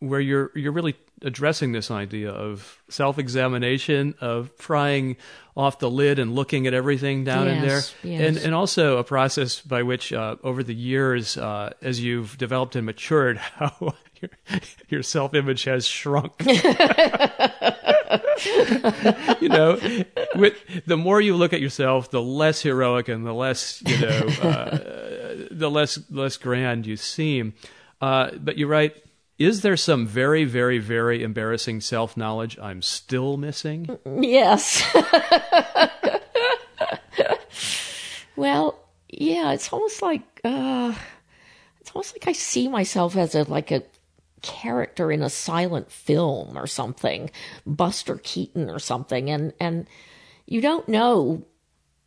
[SPEAKER 1] where you're you're really addressing this idea of self-examination of prying off the lid and looking at everything down in there
[SPEAKER 2] Yes, yes.
[SPEAKER 1] and and also a process by which uh, over the years uh, as you've developed and matured [LAUGHS] how your, your self-image has shrunk [LAUGHS] you know, with, the more you look at yourself, the less heroic and the less, you know, uh, the less less grand you seem. Uh, but you're right. Is there some very, very, very embarrassing self knowledge I'm still missing?
[SPEAKER 2] Yes. [LAUGHS] well, yeah, it's almost like uh, it's almost like I see myself as a like a character in a silent film or something, Buster Keaton or something, and and you don't know.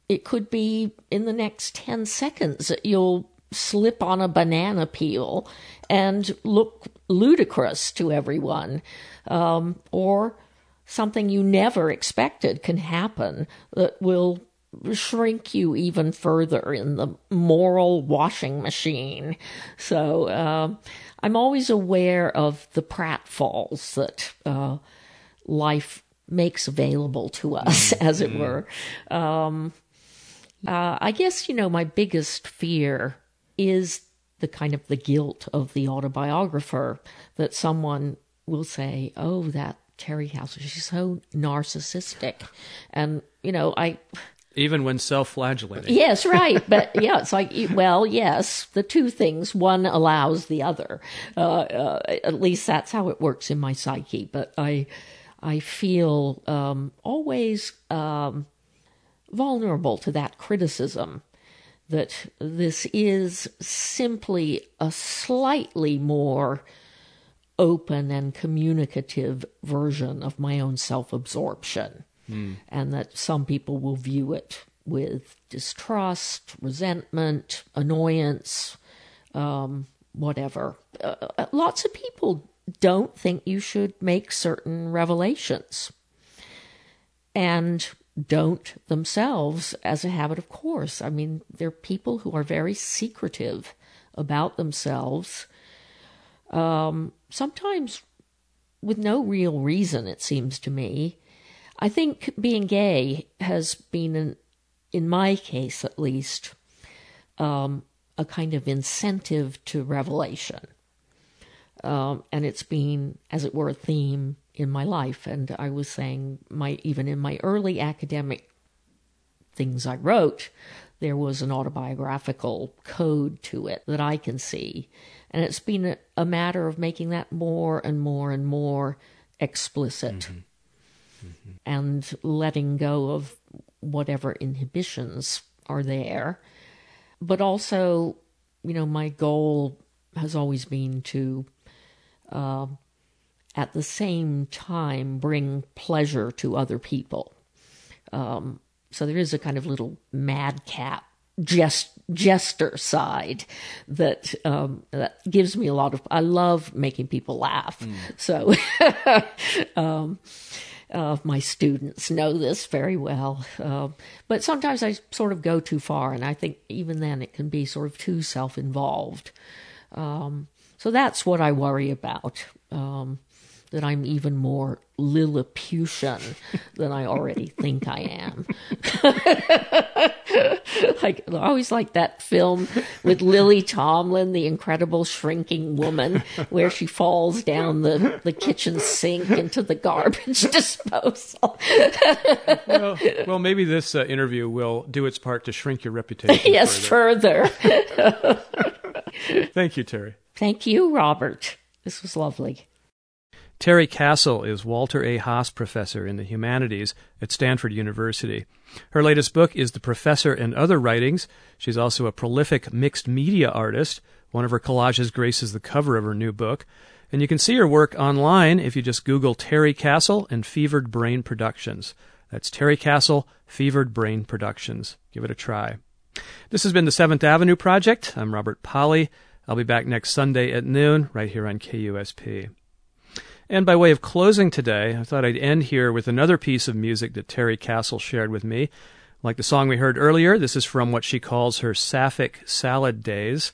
[SPEAKER 2] It could be in the next ten seconds that you'll slip on a banana peel and look ludicrous to everyone, um, or something you never expected can happen that will shrink you even further in the moral washing machine. So um I'm always aware of the pratfalls that uh, life makes available to us, [LAUGHS] as it were. Um, uh, I guess you know my biggest fear is the kind of the guilt of the autobiographer that someone will say, "Oh, that Terry House, she's so narcissistic," and you know, I
[SPEAKER 1] Even when self flagellating.
[SPEAKER 2] yes, right, [LAUGHS] but yeah, it's like well, yes, the two things one allows the other. Uh, uh, at least that's how it works in my psyche. But I, I feel um, always um, vulnerable to that criticism that this is simply a slightly more open and communicative version of my own self absorption. And that some people will view it with distrust, resentment, annoyance, um, whatever. Uh, uh, lots of people don't think you should make certain revelations and don't themselves as a habit of course. I mean, they're people who are very secretive about themselves, um, sometimes with no real reason, it seems to me. I think being gay has been, an, in my case at least, um, a kind of incentive to revelation. Um, and it's been, as it were, a theme in my life. And I was saying, my even in my early academic things I wrote, there was an autobiographical code to it that I can see. And it's been a, a matter of making that more and more and more explicit and letting go of whatever inhibitions are there. But also, you know, my goal has always been to, uh, at the same time, bring pleasure to other people. Um, so there is a kind of little madcap jest, jester side that um, that gives me a lot of. I love making people laugh. So. [LAUGHS] um, uh, my students know this very well. Uh, but sometimes I sort of go too far, and I think even then it can be sort of too self involved. Um, so that's what I worry about. Um, that I'm even more Lilliputian than I already think I am. [LAUGHS] like, I always like that film with Lily Tomlin, the incredible shrinking woman, where she falls down the, the kitchen sink into the garbage [LAUGHS] disposal.
[SPEAKER 1] well, well, maybe this uh, interview will do its part to shrink your reputation. [LAUGHS]
[SPEAKER 2] yes, further. further.
[SPEAKER 1] Thank you, Terry.
[SPEAKER 2] Thank you, Robert. This was lovely.
[SPEAKER 1] Terry Castle is Walter A. Haas Professor in the Humanities at Stanford University. Her latest book is The Professor and Other Writings. She's also a prolific mixed media artist. One of her collages graces the cover of her new book. And you can see her work online if you just Google Terry Castle and Fevered Brain Productions. That's Terry Castle, Fevered Brain Productions. Give it a try. This has been the Seventh Avenue Project. I'm Robert Pollie. I'll be back next Sunday at noon right here on KUSP. And by way of closing today, I thought I'd end here with another piece of music that Terry Castle shared with me. Like the song we heard earlier, this is from what she calls her sapphic salad days.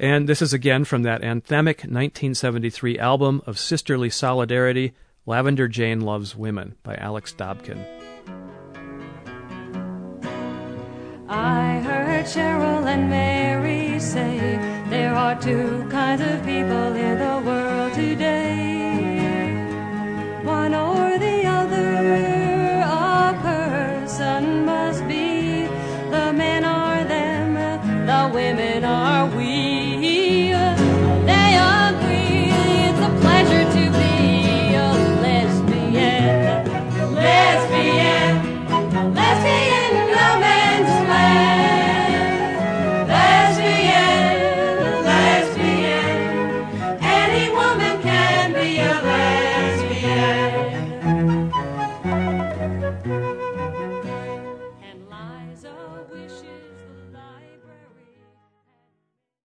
[SPEAKER 1] And this is again from that anthemic 1973 album of sisterly solidarity, Lavender Jane Loves Women by Alix Dobkin.
[SPEAKER 3] I heard Cheryl and Mary say there are two kinds of people in the world